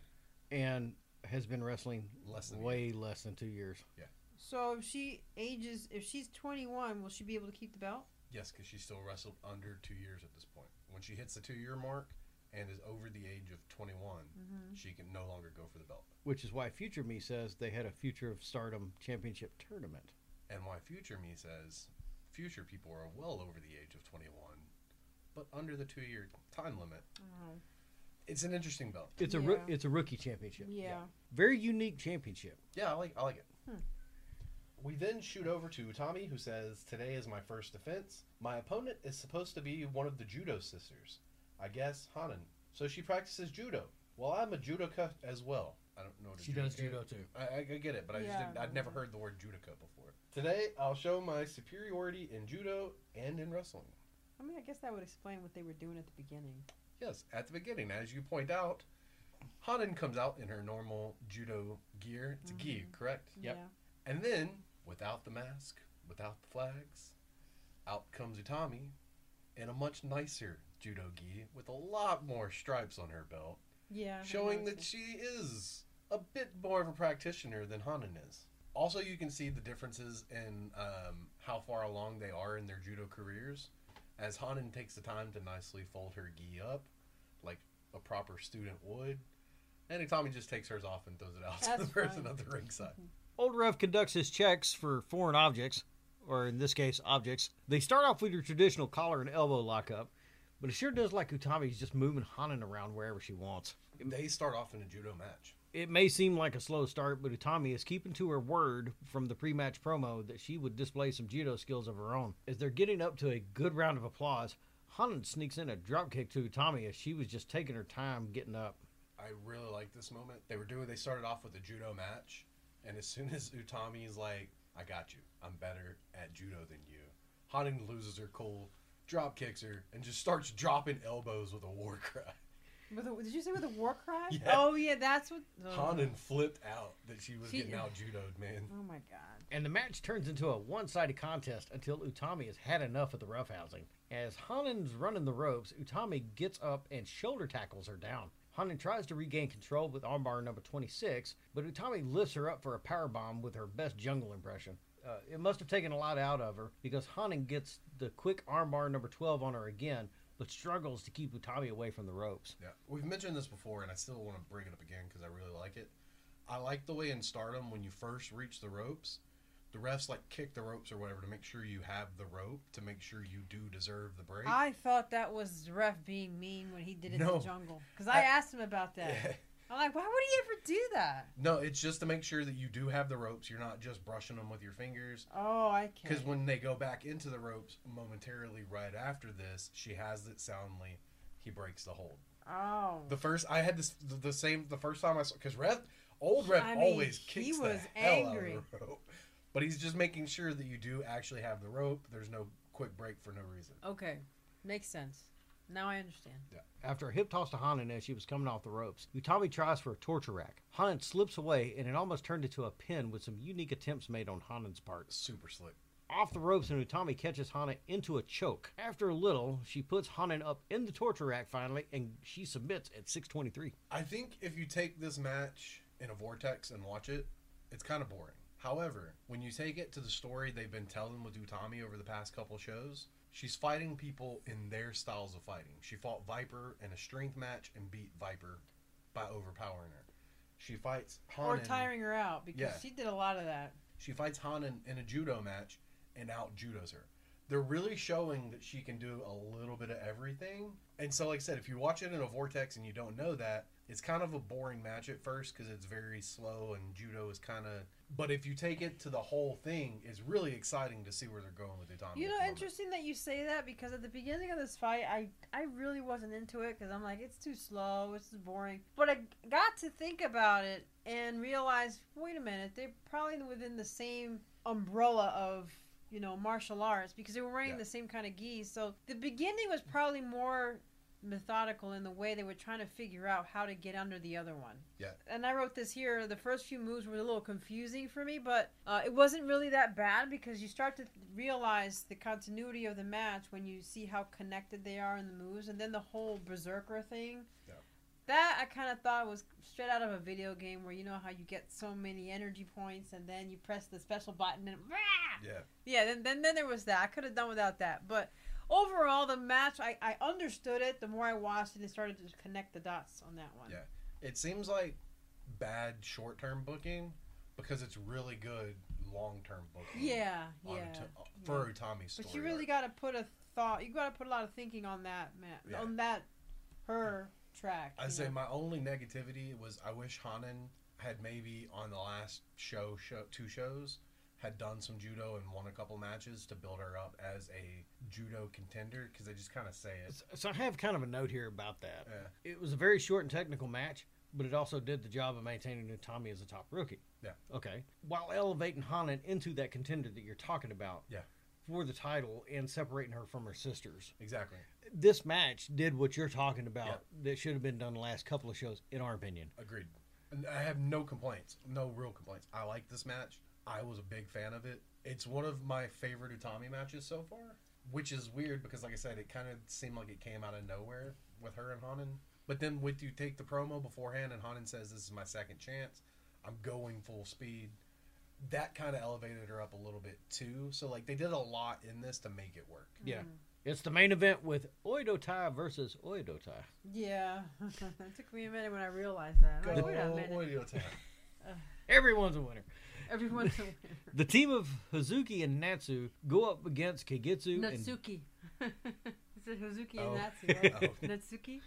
And has been wrestling Less than way less than two years. Yeah. So if she ages, if she's 21, will she be able to keep the belt? Yes, because she still wrestled under two years at this point. When she hits the two year mark and is over the age of 21, Mm-hmm. she can no longer go for the belt. Which is why Future Me says they had a Future of Stardom Championship tournament. And why Future Me says future people are well over the age of 21, but under the two year time limit. Oh. It's an interesting belt. It's a roo- Yeah. it's a rookie championship. Yeah. Very unique championship. Yeah, I like I like it. Hmm. We then shoot over to Utami, who says, "Today is my first defense. My opponent is supposed to be one of the judo sisters. I guess Hanan. So she practices judo. Well, I'm a judoka as well. I don't know what a She does judoka- judo too. I, I, I get it, but I just Yeah. didn't, I'd never heard the word judoka before. Today, I'll show my superiority in judo and in wrestling. I mean, I guess that would explain what they were doing at the beginning. Yes, at the beginning, as you point out, Hanan comes out in her normal judo gear. It's a gi, Mhm. correct? Yep. Yeah. And then, without the mask, without the flags, out comes Utami in a much nicer judo gi with a lot more stripes on her belt, Yeah. Showing that noticed she is a bit more of a practitioner than Hanan is. Also, you can see the differences in um, how far along they are in their judo careers, as Hanan takes the time to nicely fold her gi up, like a proper student would, and Utami just takes hers off and throws it out to the person fine. at the ringside. Mm-hmm. Old Rev conducts his checks for foreign objects, or in this case, objects. They start off with your traditional collar and elbow lockup, but it sure does like Utami's just moving Hanan around wherever she wants. They start off in a judo match. It may seem like a slow start, but Utami is keeping to her word from the pre-match promo that she would display some judo skills of her own. As they're getting up to a good round of applause, Hanan sneaks in a dropkick to Utami as she was just taking her time getting up. I really like this moment. They were doing. They started off with a judo match, and as soon (laughs) as Utami's like, "I got you. I'm better at judo than you," Hanan loses her cool, drop kicks her, and just starts dropping elbows with a war cry. With a, did you say with a war cry? (laughs) Yeah. Oh yeah, that's what. Oh, Hanan flipped out that she was She- getting out judoed, man. oh my god. And the match turns into a one sided contest until Utami has had enough of the roughhousing. As Hanan's running the ropes, Utami gets up and shoulder tackles her down. Hanan tries to regain control with armbar number 26, but Utami lifts her up for a powerbomb with her best jungle impression. Uh, it must have taken a lot out of her because Hanen gets the quick armbar number 12 on her again, but struggles to keep Utami away from the ropes. Yeah, we've mentioned this before, and I still want to bring it up again because I really like it. I like the way in Stardom when you first reach the ropes, the refs like kick the ropes or whatever to make sure you have the rope to make sure you do deserve the break. I thought that was the ref being mean when he did it in the jungle. Because I, I- asked him about that. I'm like, why would he ever do that? no, it's just to make sure that you do have the ropes. You're not just brushing them with your fingers. Oh, I can't. Because when they go back into the ropes momentarily right after this, she has it soundly. He breaks the hold. Oh. The first I had this the, the same the first time I saw because Rev old Rev I mean, always he kicks was the hell angry. out of the rope, but he's just making sure that you do actually have the rope. There's no quick break for no reason. Okay. Makes sense. Now I understand. After a hip toss to Hanan as she was coming off the ropes, Utami tries for a torture rack. Hanan slips away and it almost turned into a pin with some unique attempts made on Hanan's part. Super slick. Off the ropes and Utami catches Hanan into a choke. After a little, she puts Hanan up in the torture rack finally and she submits at 623. I think if you take this match in a vortex and watch it, it's kind of boring. However, when you take it to the story they've been telling with Utami over the past couple shows, she's fighting people in their styles of fighting. She fought Viper in a strength match and beat Viper by overpowering her. She fights Hanan. Or tiring her out because Yeah. she did a lot of that. She fights Hanan in a judo match and out judos her. They're really showing that she can do a little bit of everything. And so, like I said, if you watch it in a vortex and you don't know that, it's kind of a boring match at first because it's very slow and judo is kind of. But if you take it to the whole thing, it's really exciting to see where they're going with the Utami. You know, interesting that you say that because at the beginning of this fight, I I really wasn't into it because I'm like, it's too slow, it's boring. But I got to think about it and realize, wait a minute, they're probably within the same umbrella of you know martial arts because they were wearing Yeah. the same kind of gis. So the beginning was probably more methodical in the way they were trying to figure out how to get under the other one. Yeah. And I wrote this here. The first few moves were a little confusing for me, but uh, it wasn't really that bad because you start to realize the continuity of the match when you see how connected they are in the moves, and then the whole berserker thing. Yeah. That I kind of thought was straight out of a video game where you know how you get so many energy points and then you press the special button and rah! Yeah. yeah, then, then then there was that. I could have done without that, but overall the match I, I understood it. The more I watched it, and started to connect the dots on that one. Yeah. It seems like bad short term booking because it's really good long term booking. Yeah, yeah. Uta- for Utami's story. But you really got to put a thought. You got to put a lot of thinking on that, man. Yeah. On that, her track. I say know. my only negativity was I wish Hanan had maybe on the last show, show two shows had done some judo and won a couple matches to build her up as a judo contender because they just kind of say it. So I have kind of a note here about that. Yeah. It was a very short and technical match, but it also did the job of maintaining Utami as a top rookie. Yeah. Okay. While elevating Hanan into that contender that you're talking about. Yeah. For the title and separating her from her sisters. Exactly. This match did what you're talking about Yeah. that should have been done the last couple of shows, in our opinion. Agreed. I have no complaints. No real complaints. I like this match. I was a big fan of it. It's one of my favorite Utami matches so far, which is weird because, like I said, it kind of seemed like it came out of nowhere with her and Hanan. But then, with you take the promo beforehand, and Hanan says, "This is my second chance. I'm going full speed." That kind of elevated her up a little bit too. So, like, they did a lot in this to make it work. Yeah. Mm-hmm. It's the main event with Oedo Tai versus Oedo Tai. Yeah. (laughs) it took me a minute when I realized that. I'm Go like, wait a minute. Oyo (laughs) Everyone's a winner. Everyone's (laughs) a winner. The team of Hazuki and Natsu go up against Kagetsu and, Natsuki. (laughs) Is it Hazuki Oh. and Natsu, (laughs) right? Oh. Natsuki?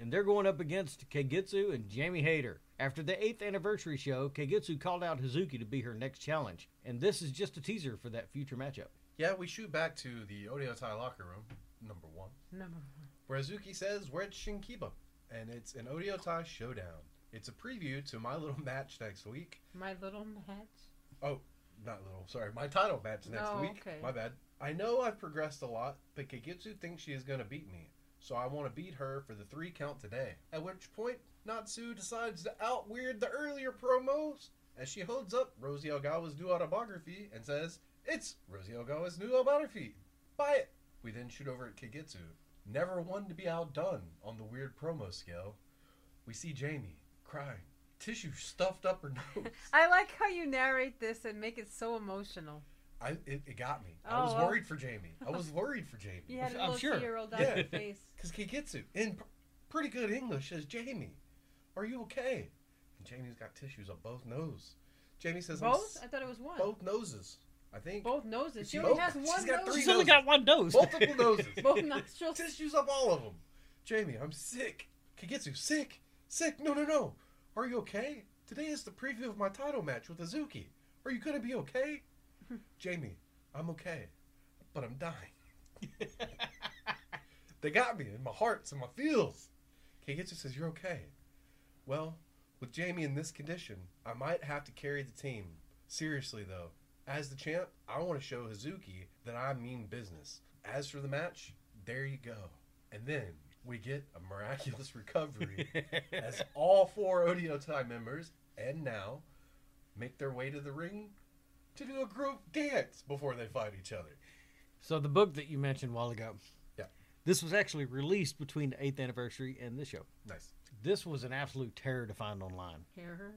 and they're going up against Kagetsu and Jamie Hayter. After the 8th anniversary show, Kagetsu called out Hazuki to be her next challenge, and this is just a teaser for that future matchup. Yeah, we shoot back to the Oedo Tai locker room, number one. Number one. where Hazuki says we're at Shinkiba, and it's an Oedo Tai showdown. It's a preview to my little (laughs) match next week. My little match. Oh, not little, sorry, my title match next Oh, week. okay. My bad. I know I've progressed a lot, but Kagetsu thinks she is going to beat me. So I want to beat her for the three count today. At which point, Natsu decides to out weird the earlier promos as she holds up Rossy Ogawa's new autobiography and says, It's Rossy Ogawa's new autobiography. Buy it. We then shoot over at Kagetsu. Never one to be outdone on the weird promo scale. We see Jamie crying, tissue stuffed up her (laughs) nose. I like how you narrate this and make it so emotional. I it, it got me. I oh, was Oh, well. worried for Jamie. I was worried for Jamie. You had a I'm little sure. tear roll down Yeah. face. (laughs) Because Kagetsu, in p- pretty good English, says, Jamie, are you okay? And Jamie's got tissues on both nose. Jamie says, "I'm Both? s- I thought it was one. both noses. I think. Both noses. She Both- only has (laughs) she's one got nose. three She's only got one nose. Multiple noses. Both nostrils. tissues up all of them. Jamie, I'm sick. Kagetsu, sick. Sick. No, no, no. Are you okay? Today is the preview of my title match with Hazuki. Are you to be okay? (laughs) Jamie, I'm okay. But I'm dying. (laughs) they got me in my hearts and my feels. Kagetsu says, You're okay. Well, with Jamie in this condition, I might have to carry the team. Seriously, though, as the champ, I want to show Hazuki that I mean business. As for the match, there you go. And then we get a miraculous recovery (laughs) as all four Oedo Tai members and now make their way to the ring to do a group dance before they fight each other. So the book that you mentioned a while ago. Yeah. This was actually released between the eighth anniversary and this show. Nice. This was an absolute terror to find online. Hear her?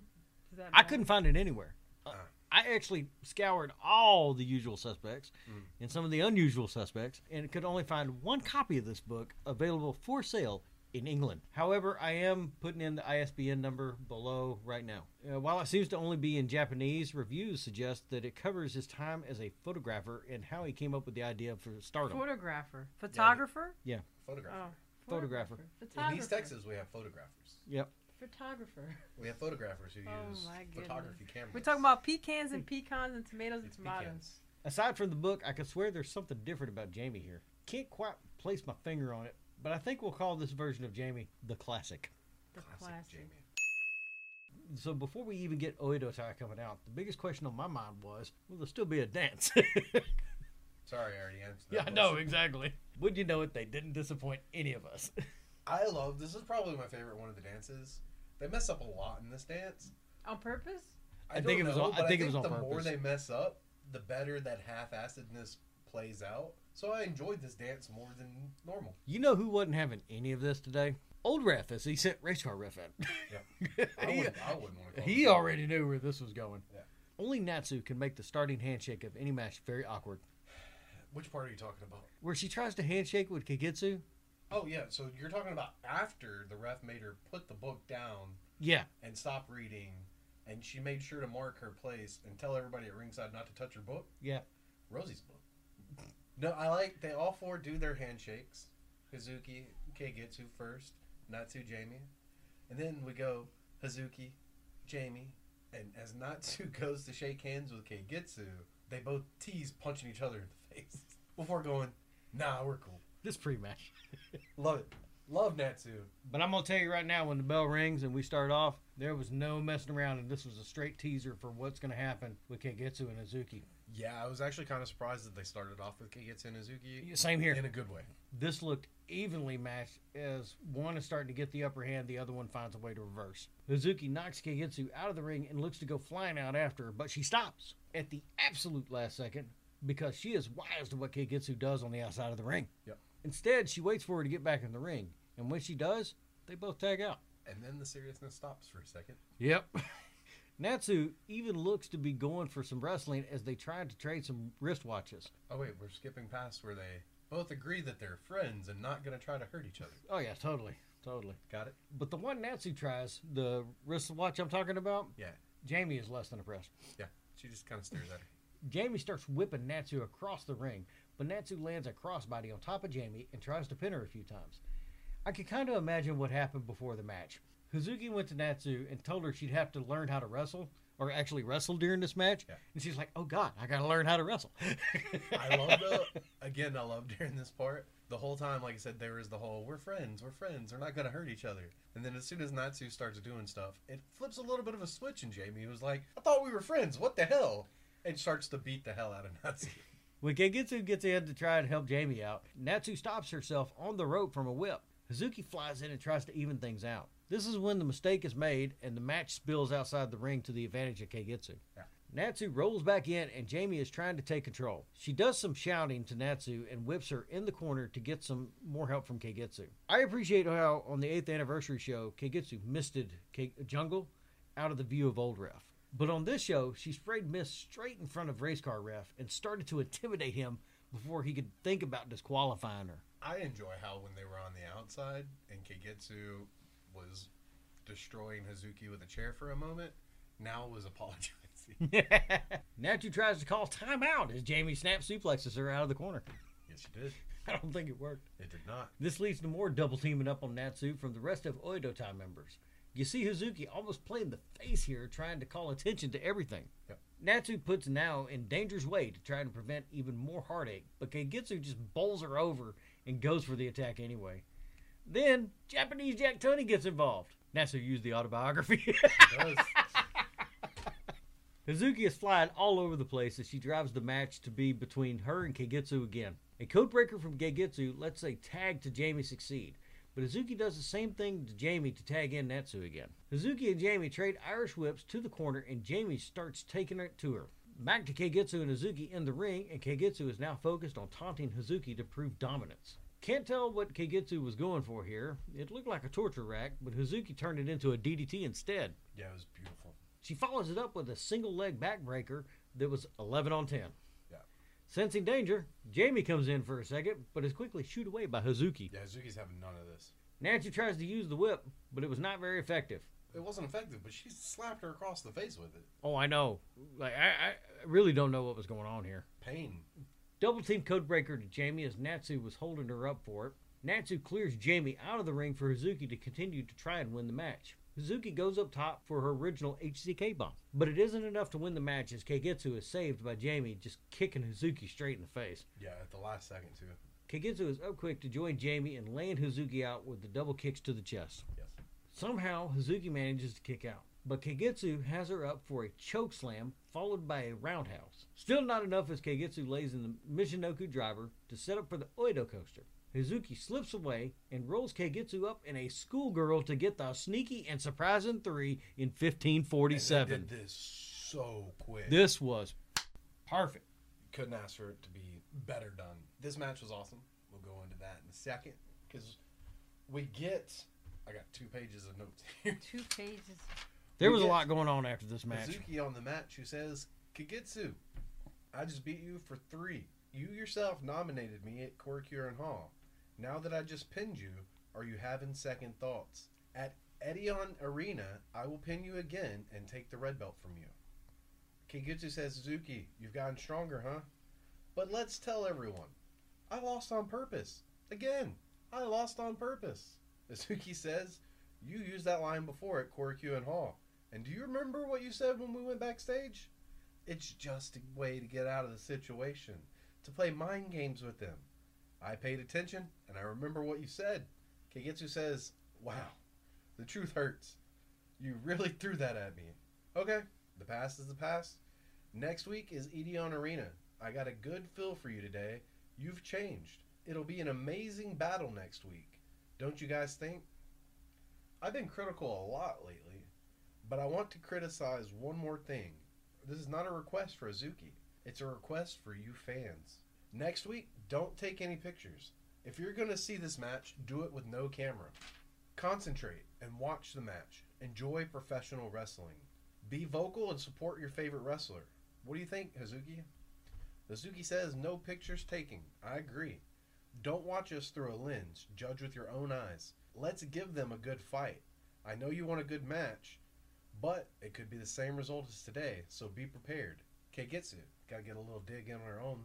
Is that I bad? couldn't find it anywhere. Uh, Ah. I actually scoured all the usual suspects Mm. and some of the unusual suspects and could only find one copy of this book available for sale in England. However, I am putting in the ISBN number below right now. Uh, while it seems to only be in Japanese, reviews suggest that it covers his time as a photographer and how he came up with the idea for stardom. Photographer. Photographer? Yeah. Photographer. Oh. Photographer. In Photographer. East Texas, we have photographers. Yep. Photographer. We have photographers who (laughs) Oh use photography cameras. We're talking about pecans and pecans and tomatoes and tomatoes. pecans. Aside from the book, I could swear there's something different about Jamie here. Can't quite place my finger on it, but I think we'll call this version of Jamie the classic. The Classic classic. Jamie. So before we even get Oedo Tai coming out, the biggest question on my mind was, will there still be a dance? (laughs) Sorry, I already answered that. yeah, I know, exactly. Would you know it? They didn't disappoint any of us. (laughs) I love this is probably my favorite one of the dances. They mess up a lot in this dance. On purpose? I don't think it was know, on- I but think it was on the more they mess up, the better that half-assedness plays out. So I enjoyed this dance more than normal. you know who wasn't having any of this today? Old ref, as he sent race car ref at. (laughs) I he, wouldn't, I wouldn't want to. he already knew where this was going. Yeah. Only Natsu can make the starting handshake of any match very awkward. Which part are you talking about? Where she tries to handshake with Kagetsu, Oh yeah, so you're talking about after the ref made her put the book down yeah, and stop reading, and she made sure to mark her place and tell everybody at ringside not to touch her book. yeah. Rossy's book. No, I like they all four do their handshakes. Hazuki, Kagetsu first, Natsu, Jamie, and then we go Hazuki, Jamie, and as Natsu (laughs) goes to shake hands with Kagetsu, they both tease punching each other in the face (laughs) before going, "Nah, we're cool." This pre-match. (laughs) Love it. Love Natsu. But I'm gonna tell you right now, when the bell rings and we start off, there was no messing around, and this was a straight teaser for what's gonna happen with Kagetsu and Hazuki. Yeah, I was actually kind of surprised that they started off with Kagetsu and Hazuki Same here. in a good way. This looked evenly matched as one is starting to get the upper hand, the other one finds a way to reverse. Hazuki knocks Kagetsu out of the ring and looks to go flying out after her, but she stops at the absolute last second because she is wise to what Kagetsu does on the outside of the ring. Yep. Instead, she waits for her to get back in the ring, and when she does, they both tag out. And then the seriousness stops for a second. Yep. (laughs) Natsu even looks to be going for some wrestling as they try to trade some wristwatches. Oh wait, we're skipping past where they both agree that they're friends and not going to try to hurt each other. Oh yeah, totally, totally. Got it? But the one Natsu tries, the wristwatch I'm talking about, Yeah. Jamie is less than impressed. Yeah. She just kind of stares at her. (laughs) Jamie starts whipping Natsu across the ring, but Natsu lands a crossbody on top of Jamie and tries to pin her a few times. I can kind of imagine what happened before the match. Hazuki went to Natsu and told her she'd have to learn how to wrestle, or actually wrestle during this match. Yeah. And she's like, "Oh God, I gotta learn how to wrestle." I love the again. I love during this part the whole time. Like I said, there is the whole "we're friends, we're friends, we're not gonna hurt each other." And then as soon as Natsu starts doing stuff, it flips a little bit of a switch in Jamie, who's like, "I thought we were friends. What the hell?" And starts to beat the hell out of Natsu. When Kagetsu gets in to try and help Jamie out, Natsu stops herself on the rope from a whip. Hazuki flies in and tries to even things out. This is when the mistake is made and the match spills outside the ring to the advantage of Kagetsu. Yeah. Natsu rolls back in and Jamie is trying to take control. She does some shouting to Natsu and whips her in the corner to get some more help from Kagetsu. I appreciate how on the 8th anniversary show, Kagetsu misted Ke- Jungle out of the view of Old Ref. But on this show, she sprayed mist straight in front of Race Car Ref and started to intimidate him before he could think about disqualifying her. I enjoy how when they were on the outside and Kagetsu was destroying Hazuki with a chair for a moment, now was (laughs) apologizing. (laughs) Natsu tries to call timeout as Jamie snap suplexes her out of the corner. yes, you did. (laughs) I don't think it worked. It did not. This leads to more double teaming up on Natsu from the rest of Oedo Tai members. You see Hazuki almost playing the face here, trying to call attention to everything. Yep. Natsu puts Nao in danger's way to try to prevent even more heartache, but Kagetsu just bowls her over and goes for the attack anyway. Then Japanese Jack Tunney gets involved. Natsu used the autobiography. (laughs) Hazuki is flying all over the place as she drives the match to be between her and Kagetsu again. A codebreaker from Kagetsu lets a tag to Jamie succeed, but Hazuki does the same thing to Jamie to tag in Natsu again. Hazuki and Jamie trade Irish whips to the corner and Jamie starts taking it to her. Back to Kagetsu and Hazuki in the ring, and Kagetsu is now focused on taunting Hazuki to prove dominance. Can't tell what Kagetsu was going for here. It looked like a torture rack, but Hazuki turned it into a DDT instead. yeah, it was beautiful. She follows it up with a single leg backbreaker that was 11 on 10. Sensing danger, Jamie comes in for a second, but is quickly shooed away by Hazuki. Yeah, Hazuki's having none of this. Nancy tries to use the whip, but it was not very effective. It wasn't effective, but she slapped her across the face with it. Oh, I know. Like I, I really don't know what was going on here. Pain. Double team codebreaker to Jamie as Natsu was holding her up for it. Natsu clears Jamie out of the ring for Hazuki to continue to try and win the match. Hazuki goes up top for her original HCK bomb, but it isn't enough to win the match as Kagetsu is saved by Jamie just kicking Hazuki straight in the face. Yeah, at the last second too. Kagetsu is up quick to join Jamie and laying Hazuki out with the double kicks to the chest. Yes. Somehow, Hazuki manages to kick out, but Kagetsu has her up for a choke slam followed by a roundhouse. Still not enough as Kagetsu lays in the Michinoku driver to set up for the Oedo coaster. Hazuki slips away and rolls Kagetsu up in a schoolgirl to get the sneaky and surprising three in And they 1547. did this so quick. This was perfect. couldn't ask for it to be better done. This match was awesome. We'll go into that in a second because we get. I got two pages of notes (laughs) here. Two pages. There We was a lot going on after this match. Hazuki on the match who says, Kagetsu, I just beat you for three. You yourself nominated me at Korakuen Hall. Now that I just pinned you, are you having second thoughts? At Edion Arena, I will pin you again and take the red belt from you. Kagetsu says, Hazuki, you've gotten stronger, huh? But let's tell everyone, I lost on purpose. Again, I lost on purpose. Hazuki says, you used that line before at Korakuen Hall. And do you remember what you said when we went backstage? It's just a way to get out of the situation, to play mind games with them. I paid attention, and I remember what you said. Kagetsu says, Wow, the truth hurts. You really (laughs) threw that at me. Okay, the past is the past. Next week is Edion Arena. I got a good feel for you today. You've changed. It'll be an amazing battle next week. Don't you guys think? I've been critical a lot lately, but I want to criticize one more thing. This is not a request for Hazuki. It's a request for you fans. Next week, don't take any pictures. If you're going to see this match, do it with no camera. Concentrate and watch the match. Enjoy professional wrestling. Be vocal and support your favorite wrestler. What do you think, Hazuki? Hazuki says no pictures taken. I agree. Don't watch us through a lens. Judge with your own eyes. Let's give them a good fight. I know you want a good match, but it could be the same result as today, so be prepared. Kagetsu, gotta get a little dig in on her own.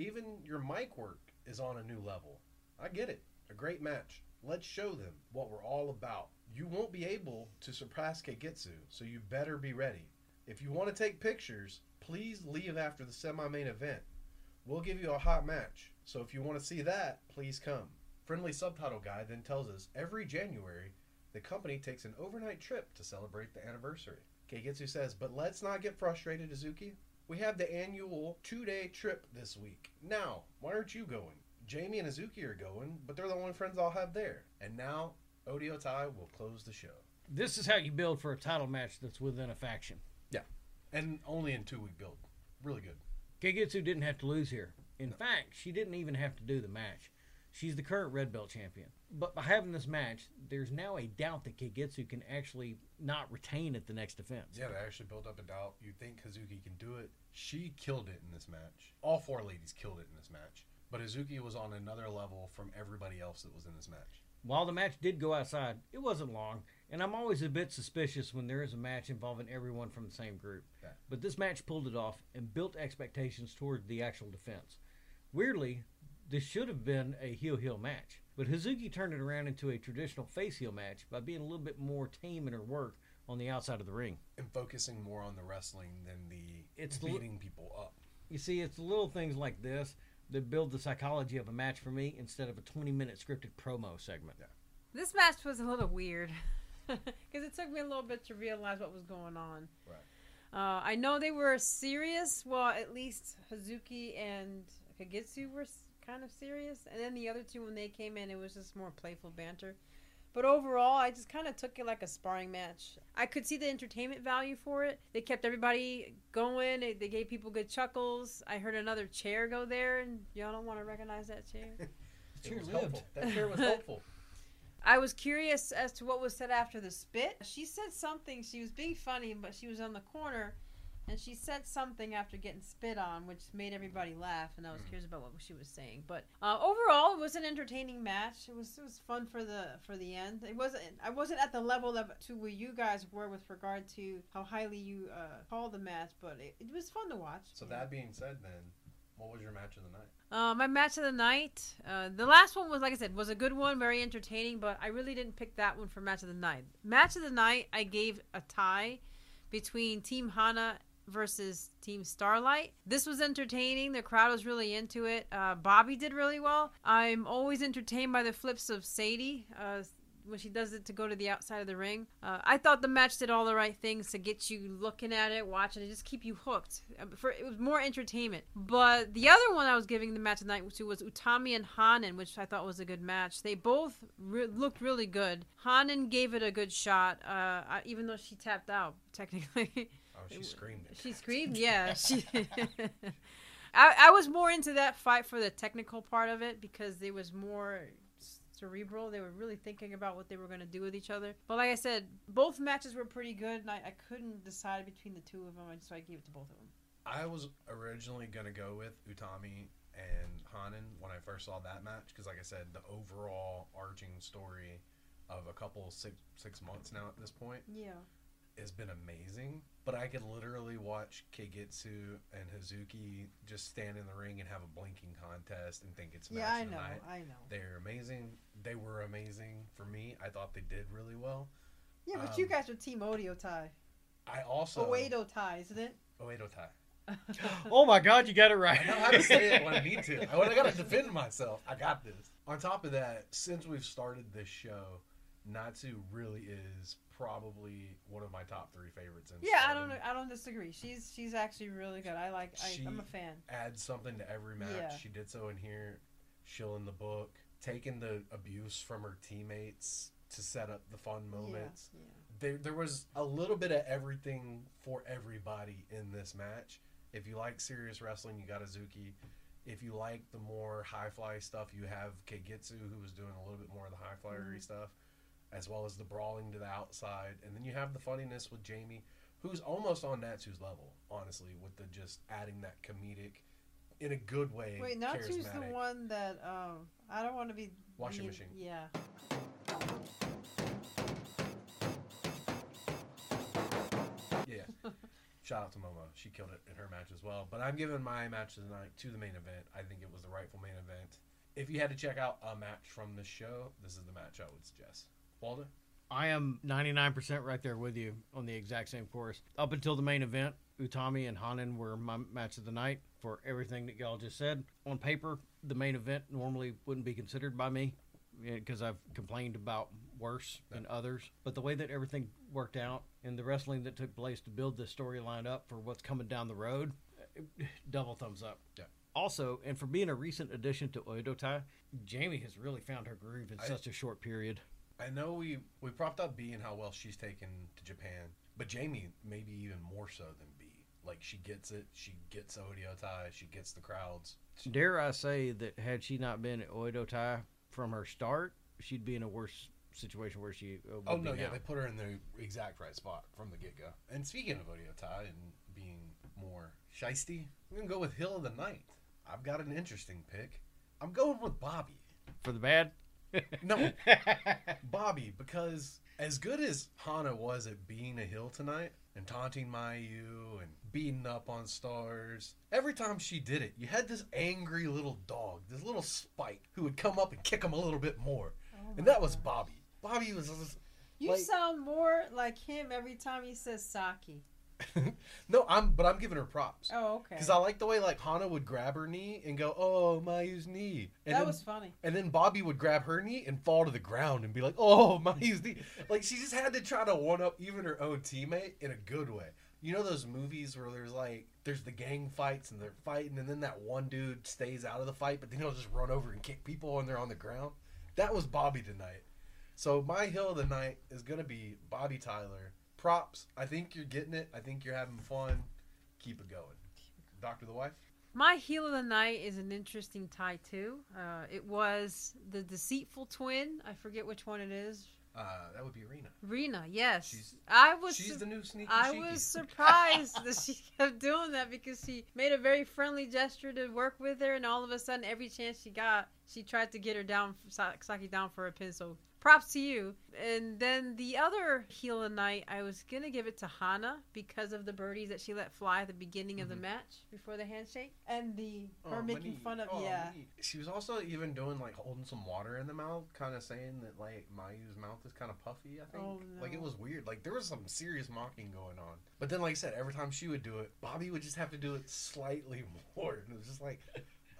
Even your mic work is on a new level. I get it. A great match. Let's show them what we're all about. You won't be able to surpass Kagetsu, so you better be ready. If you want to take pictures, please leave after the semi main event. We'll give you a hot match, so if you want to see that, please come. Friendly subtitle guy then tells us every January the company takes an overnight trip to celebrate the anniversary. Kagetsu says, but let's not get frustrated, Hazuki. We have the annual two day trip this week. Now, why aren't you going? Jamie and Hazuki are going, but they're the only friends I'll have there. And now, Oedo Tai will close the show. This is how you build for a title match that's within a faction. Yeah. And only in two week build. Really good. Kagetsu didn't have to lose here. In fact, she didn't even have to do the match. She's the current red belt champion. But by having this match, there's now a doubt that Kagetsu can actually not retain at the next defense. Yeah, they actually built up a doubt. You think Hazuki can do it? She killed it in this match. All four ladies killed it in this match. But Hazuki was on another level from everybody else that was in this match. While the match did go outside, it wasn't long, and I'm always a bit suspicious when there is a match involving everyone from the same group. Yeah. But this match pulled it off and built expectations toward the actual defense. Weirdly, this should have been a heel heel match, but Hazuki turned it around into a traditional face heel match by being a little bit more tame in her work on the outside of the ring. And focusing more on the wrestling than the It's the- beating people up. You see, it's little things like this that build the psychology of a match for me instead of a 20 minute scripted promo segment. Yeah. This match was a little weird (laughs) because it took me a little bit to realize what was going on. Right. Uh, I know they were serious. Well, at least Hazuki and Kagetsu were kind of serious, and then the other two, when they came in, it was just more playful banter. But overall, I just kind of took it like a sparring match. I could see the entertainment value for it. They kept everybody going. They, they gave people good chuckles. I heard another chair go there, and y'all don't want to recognize that chair. (laughs) It was helpful. That chair was (laughs) helpful. I was curious as to what was said after the spit. She said something. She was being funny, but she was on the corner, and she said something after getting spit on, which made everybody laugh. And I was curious about what she was saying. But uh, overall, it was an entertaining match. It was it was fun for the for the end. It wasn't. I wasn't at the level of to where you guys were with regard to how highly you uh, called the match, but it, it was fun to watch. So Yeah. that being said, then, what was your match of the night? Uh, my match of the night. Uh, the last one was, like I said, was a good one, very entertaining. But I really didn't pick that one for match of the night. Match of the night, I gave a tie between Team Hana versus Team Starlight. This was entertaining. The crowd was really into it. Uh, Bobby did really well. I'm always entertained by the flips of Sadie. Uh, when she does it to go to the outside of the ring, uh, I thought the match did all the right things to get you looking at it, watching it, just keep you hooked. Uh, For it was more entertainment. But the other one I was giving the match tonight to was Utami and Hanan, which I thought was a good match. They both re- looked really good. Hanan gave it a good shot, uh, even though she tapped out (laughs) technically. Oh, she screamed it. She screamed, yeah. (laughs) She. (laughs) I, I was more into that fight for the technical part of it because there was more cerebral. They were really thinking about what they were going to do with each other. But like I said, both matches were pretty good, and I, I couldn't decide between the two of them, so I gave it to both of them. I was originally gonna go with Utami and Hanan when I first saw that match because, like I said, the overall arching story of a couple six six months now at this point Yeah. Has been amazing. But I could literally watch Kagetsu and Hazuki just stand in the ring and have a blinking contest and think it's match Yeah, I know. night. I know. They're amazing. They were amazing for me. I thought they did really well. Yeah, but you Um, guys are Team Odio tie. I also Oedo tie, isn't it? Oedo Tai. (laughs) (laughs) Oh my God, you got it right. I know how to say it when I need to. When (laughs) I gotta defend myself, I got this. On top of that, since we've started this show, Natsu really is probably one of my top three favorites. In Yeah, I don't. I don't disagree. She's she's actually really good. I like. I, I'm a fan. Adds something to every match. Yeah. She did so in here, She'll in the book, taking the abuse from her teammates to set up the fun moments. Yeah. There, there was a little bit of everything for everybody in this match. If you like serious wrestling, you got Hazuki. If you like the more high fly stuff, you have Kagetsu, who was doing a little bit more of the high flyery Mhm. stuff, as well as the brawling to the outside. And then you have the funniness with Jamie, who's almost on Natsu's level, honestly, with the just adding that comedic, in a good way. Wait, Natsu's the one that um I don't want to be Washing machine. Yeah. Yeah. (laughs) Shout out to Momo. She killed it in her match as well. But I'm giving my match of the night to the main event. I think it was the rightful main event. If you had to check out a match from the show, this is the match I would suggest. Walden? I am 99% right there with you on the exact same course. Up until the main event, Utami and Hanan were my match of the night for everything that y'all just said. On paper, the main event normally wouldn't be considered by me eh, because I've complained about worse than others. But the way that everything worked out and the wrestling that took place to build this storyline up for what's coming down the road, eh, eh, double thumbs up. Yeah. Also, and for being a recent addition to Oedo Tai, Jamie has really found her groove in I- such a short period. I know we we propped up B and how well she's taken to Japan, but Jamie maybe even more so than B. Like she gets it, she gets Oedo Tai, she gets the crowds. Dare I say that had she not been at Oedo Tai from her start, she'd be in a worse situation where she uh, Oh no, yeah, now. they put her in the exact right spot from the get go. And speaking of Oedo Tai and being more shisty, I'm gonna go with Hill of the Night. I've got an interesting pick. I'm going with Bobby. For the bad? No, (laughs) Bobby, because as good as Hana was at being a hill tonight and taunting Mayu and beating up on stars, every time she did it, you had this angry little dog, this little spike, who would come up and kick him a little bit more. Oh and my that was gosh. Bobby. Bobby was just, You like- sound more like him every time he says Saki. (laughs) no, I'm but I'm giving her props. Oh, okay. Because I like the way like Hana would grab her knee and go, "Oh, Mayu's knee," and that then was funny. And then Bobby would grab her knee and fall to the ground and be like, "Oh, (laughs) my knee." Like she just had to try to one up even her own teammate in a good way. You know those movies where there's like there's the gang fights and they're fighting and then that one dude stays out of the fight but then he'll just run over and kick people when they're on the ground. That was Bobby tonight. So my hill of the night is gonna be Bobby Tyler. Props. I think you're getting it. I think you're having fun. Keep it going. Doctor the wife. My heel of the night is an interesting tie too. Uh, it was the deceitful twin. I forget which one it is. Uh, that would be Rena. Rena, yes. She's- I was. She's su- the new sneaky. I Cheeky. was (laughs) surprised that she kept doing that because she made a very friendly gesture to work with her, and all of a sudden, every chance she got, she tried to get her down, Sa- Saki down for a pin. So props to you. And then the other heel of the night, I was gonna give it to Hana because of the birdies that she let fly at the beginning of the Mhm. match before the handshake, and the her Oh, making Monique. fun of Oh, yeah. Monique. She was also even doing like holding some water in the mouth, kind of saying that like Mayu's mouth is kind of puffy. I think Oh, like it was weird. Like there was some serious mocking going on. But then, like I said, every time she would do it, Bobby would just have to do it slightly (laughs) more, and it was just like,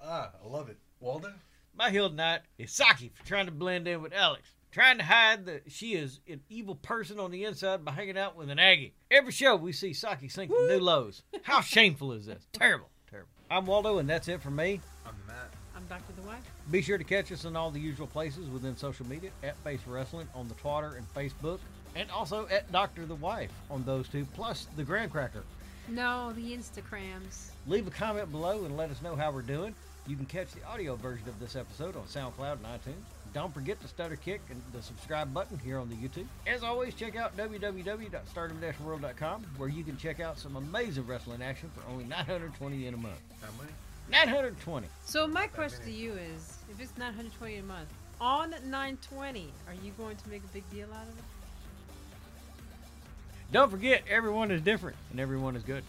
ah, I love it. Waldo. My heel tonight is Saki for trying to blend in with Alex. Trying to hide that she is an evil person on the inside by hanging out with an Aggie. Every show we see Saki sink to new lows. How (laughs) shameful is this? Terrible, terrible. I'm Waldo, and that's it for me. I'm Matt. I'm Doctor the Wife. Be sure to catch us in all the usual places within social media at Face Wrestling on the Twitter and Facebook, and also at Doctor the Wife on those two, plus the Graham Cracker. No, the Instagrams. Leave a comment below and let us know how we're doing. You can catch the audio version of this episode on SoundCloud and iTunes. Don't forget to stutter kick and the subscribe button here on the YouTube. As always, check out www.stardom-world.com where you can check out some amazing wrestling action for only 920 in a month. How many? 920. So my question to you is, if it's 920 a month, on 920, are you going to make a big deal out of it? Don't forget, everyone is different and everyone is good.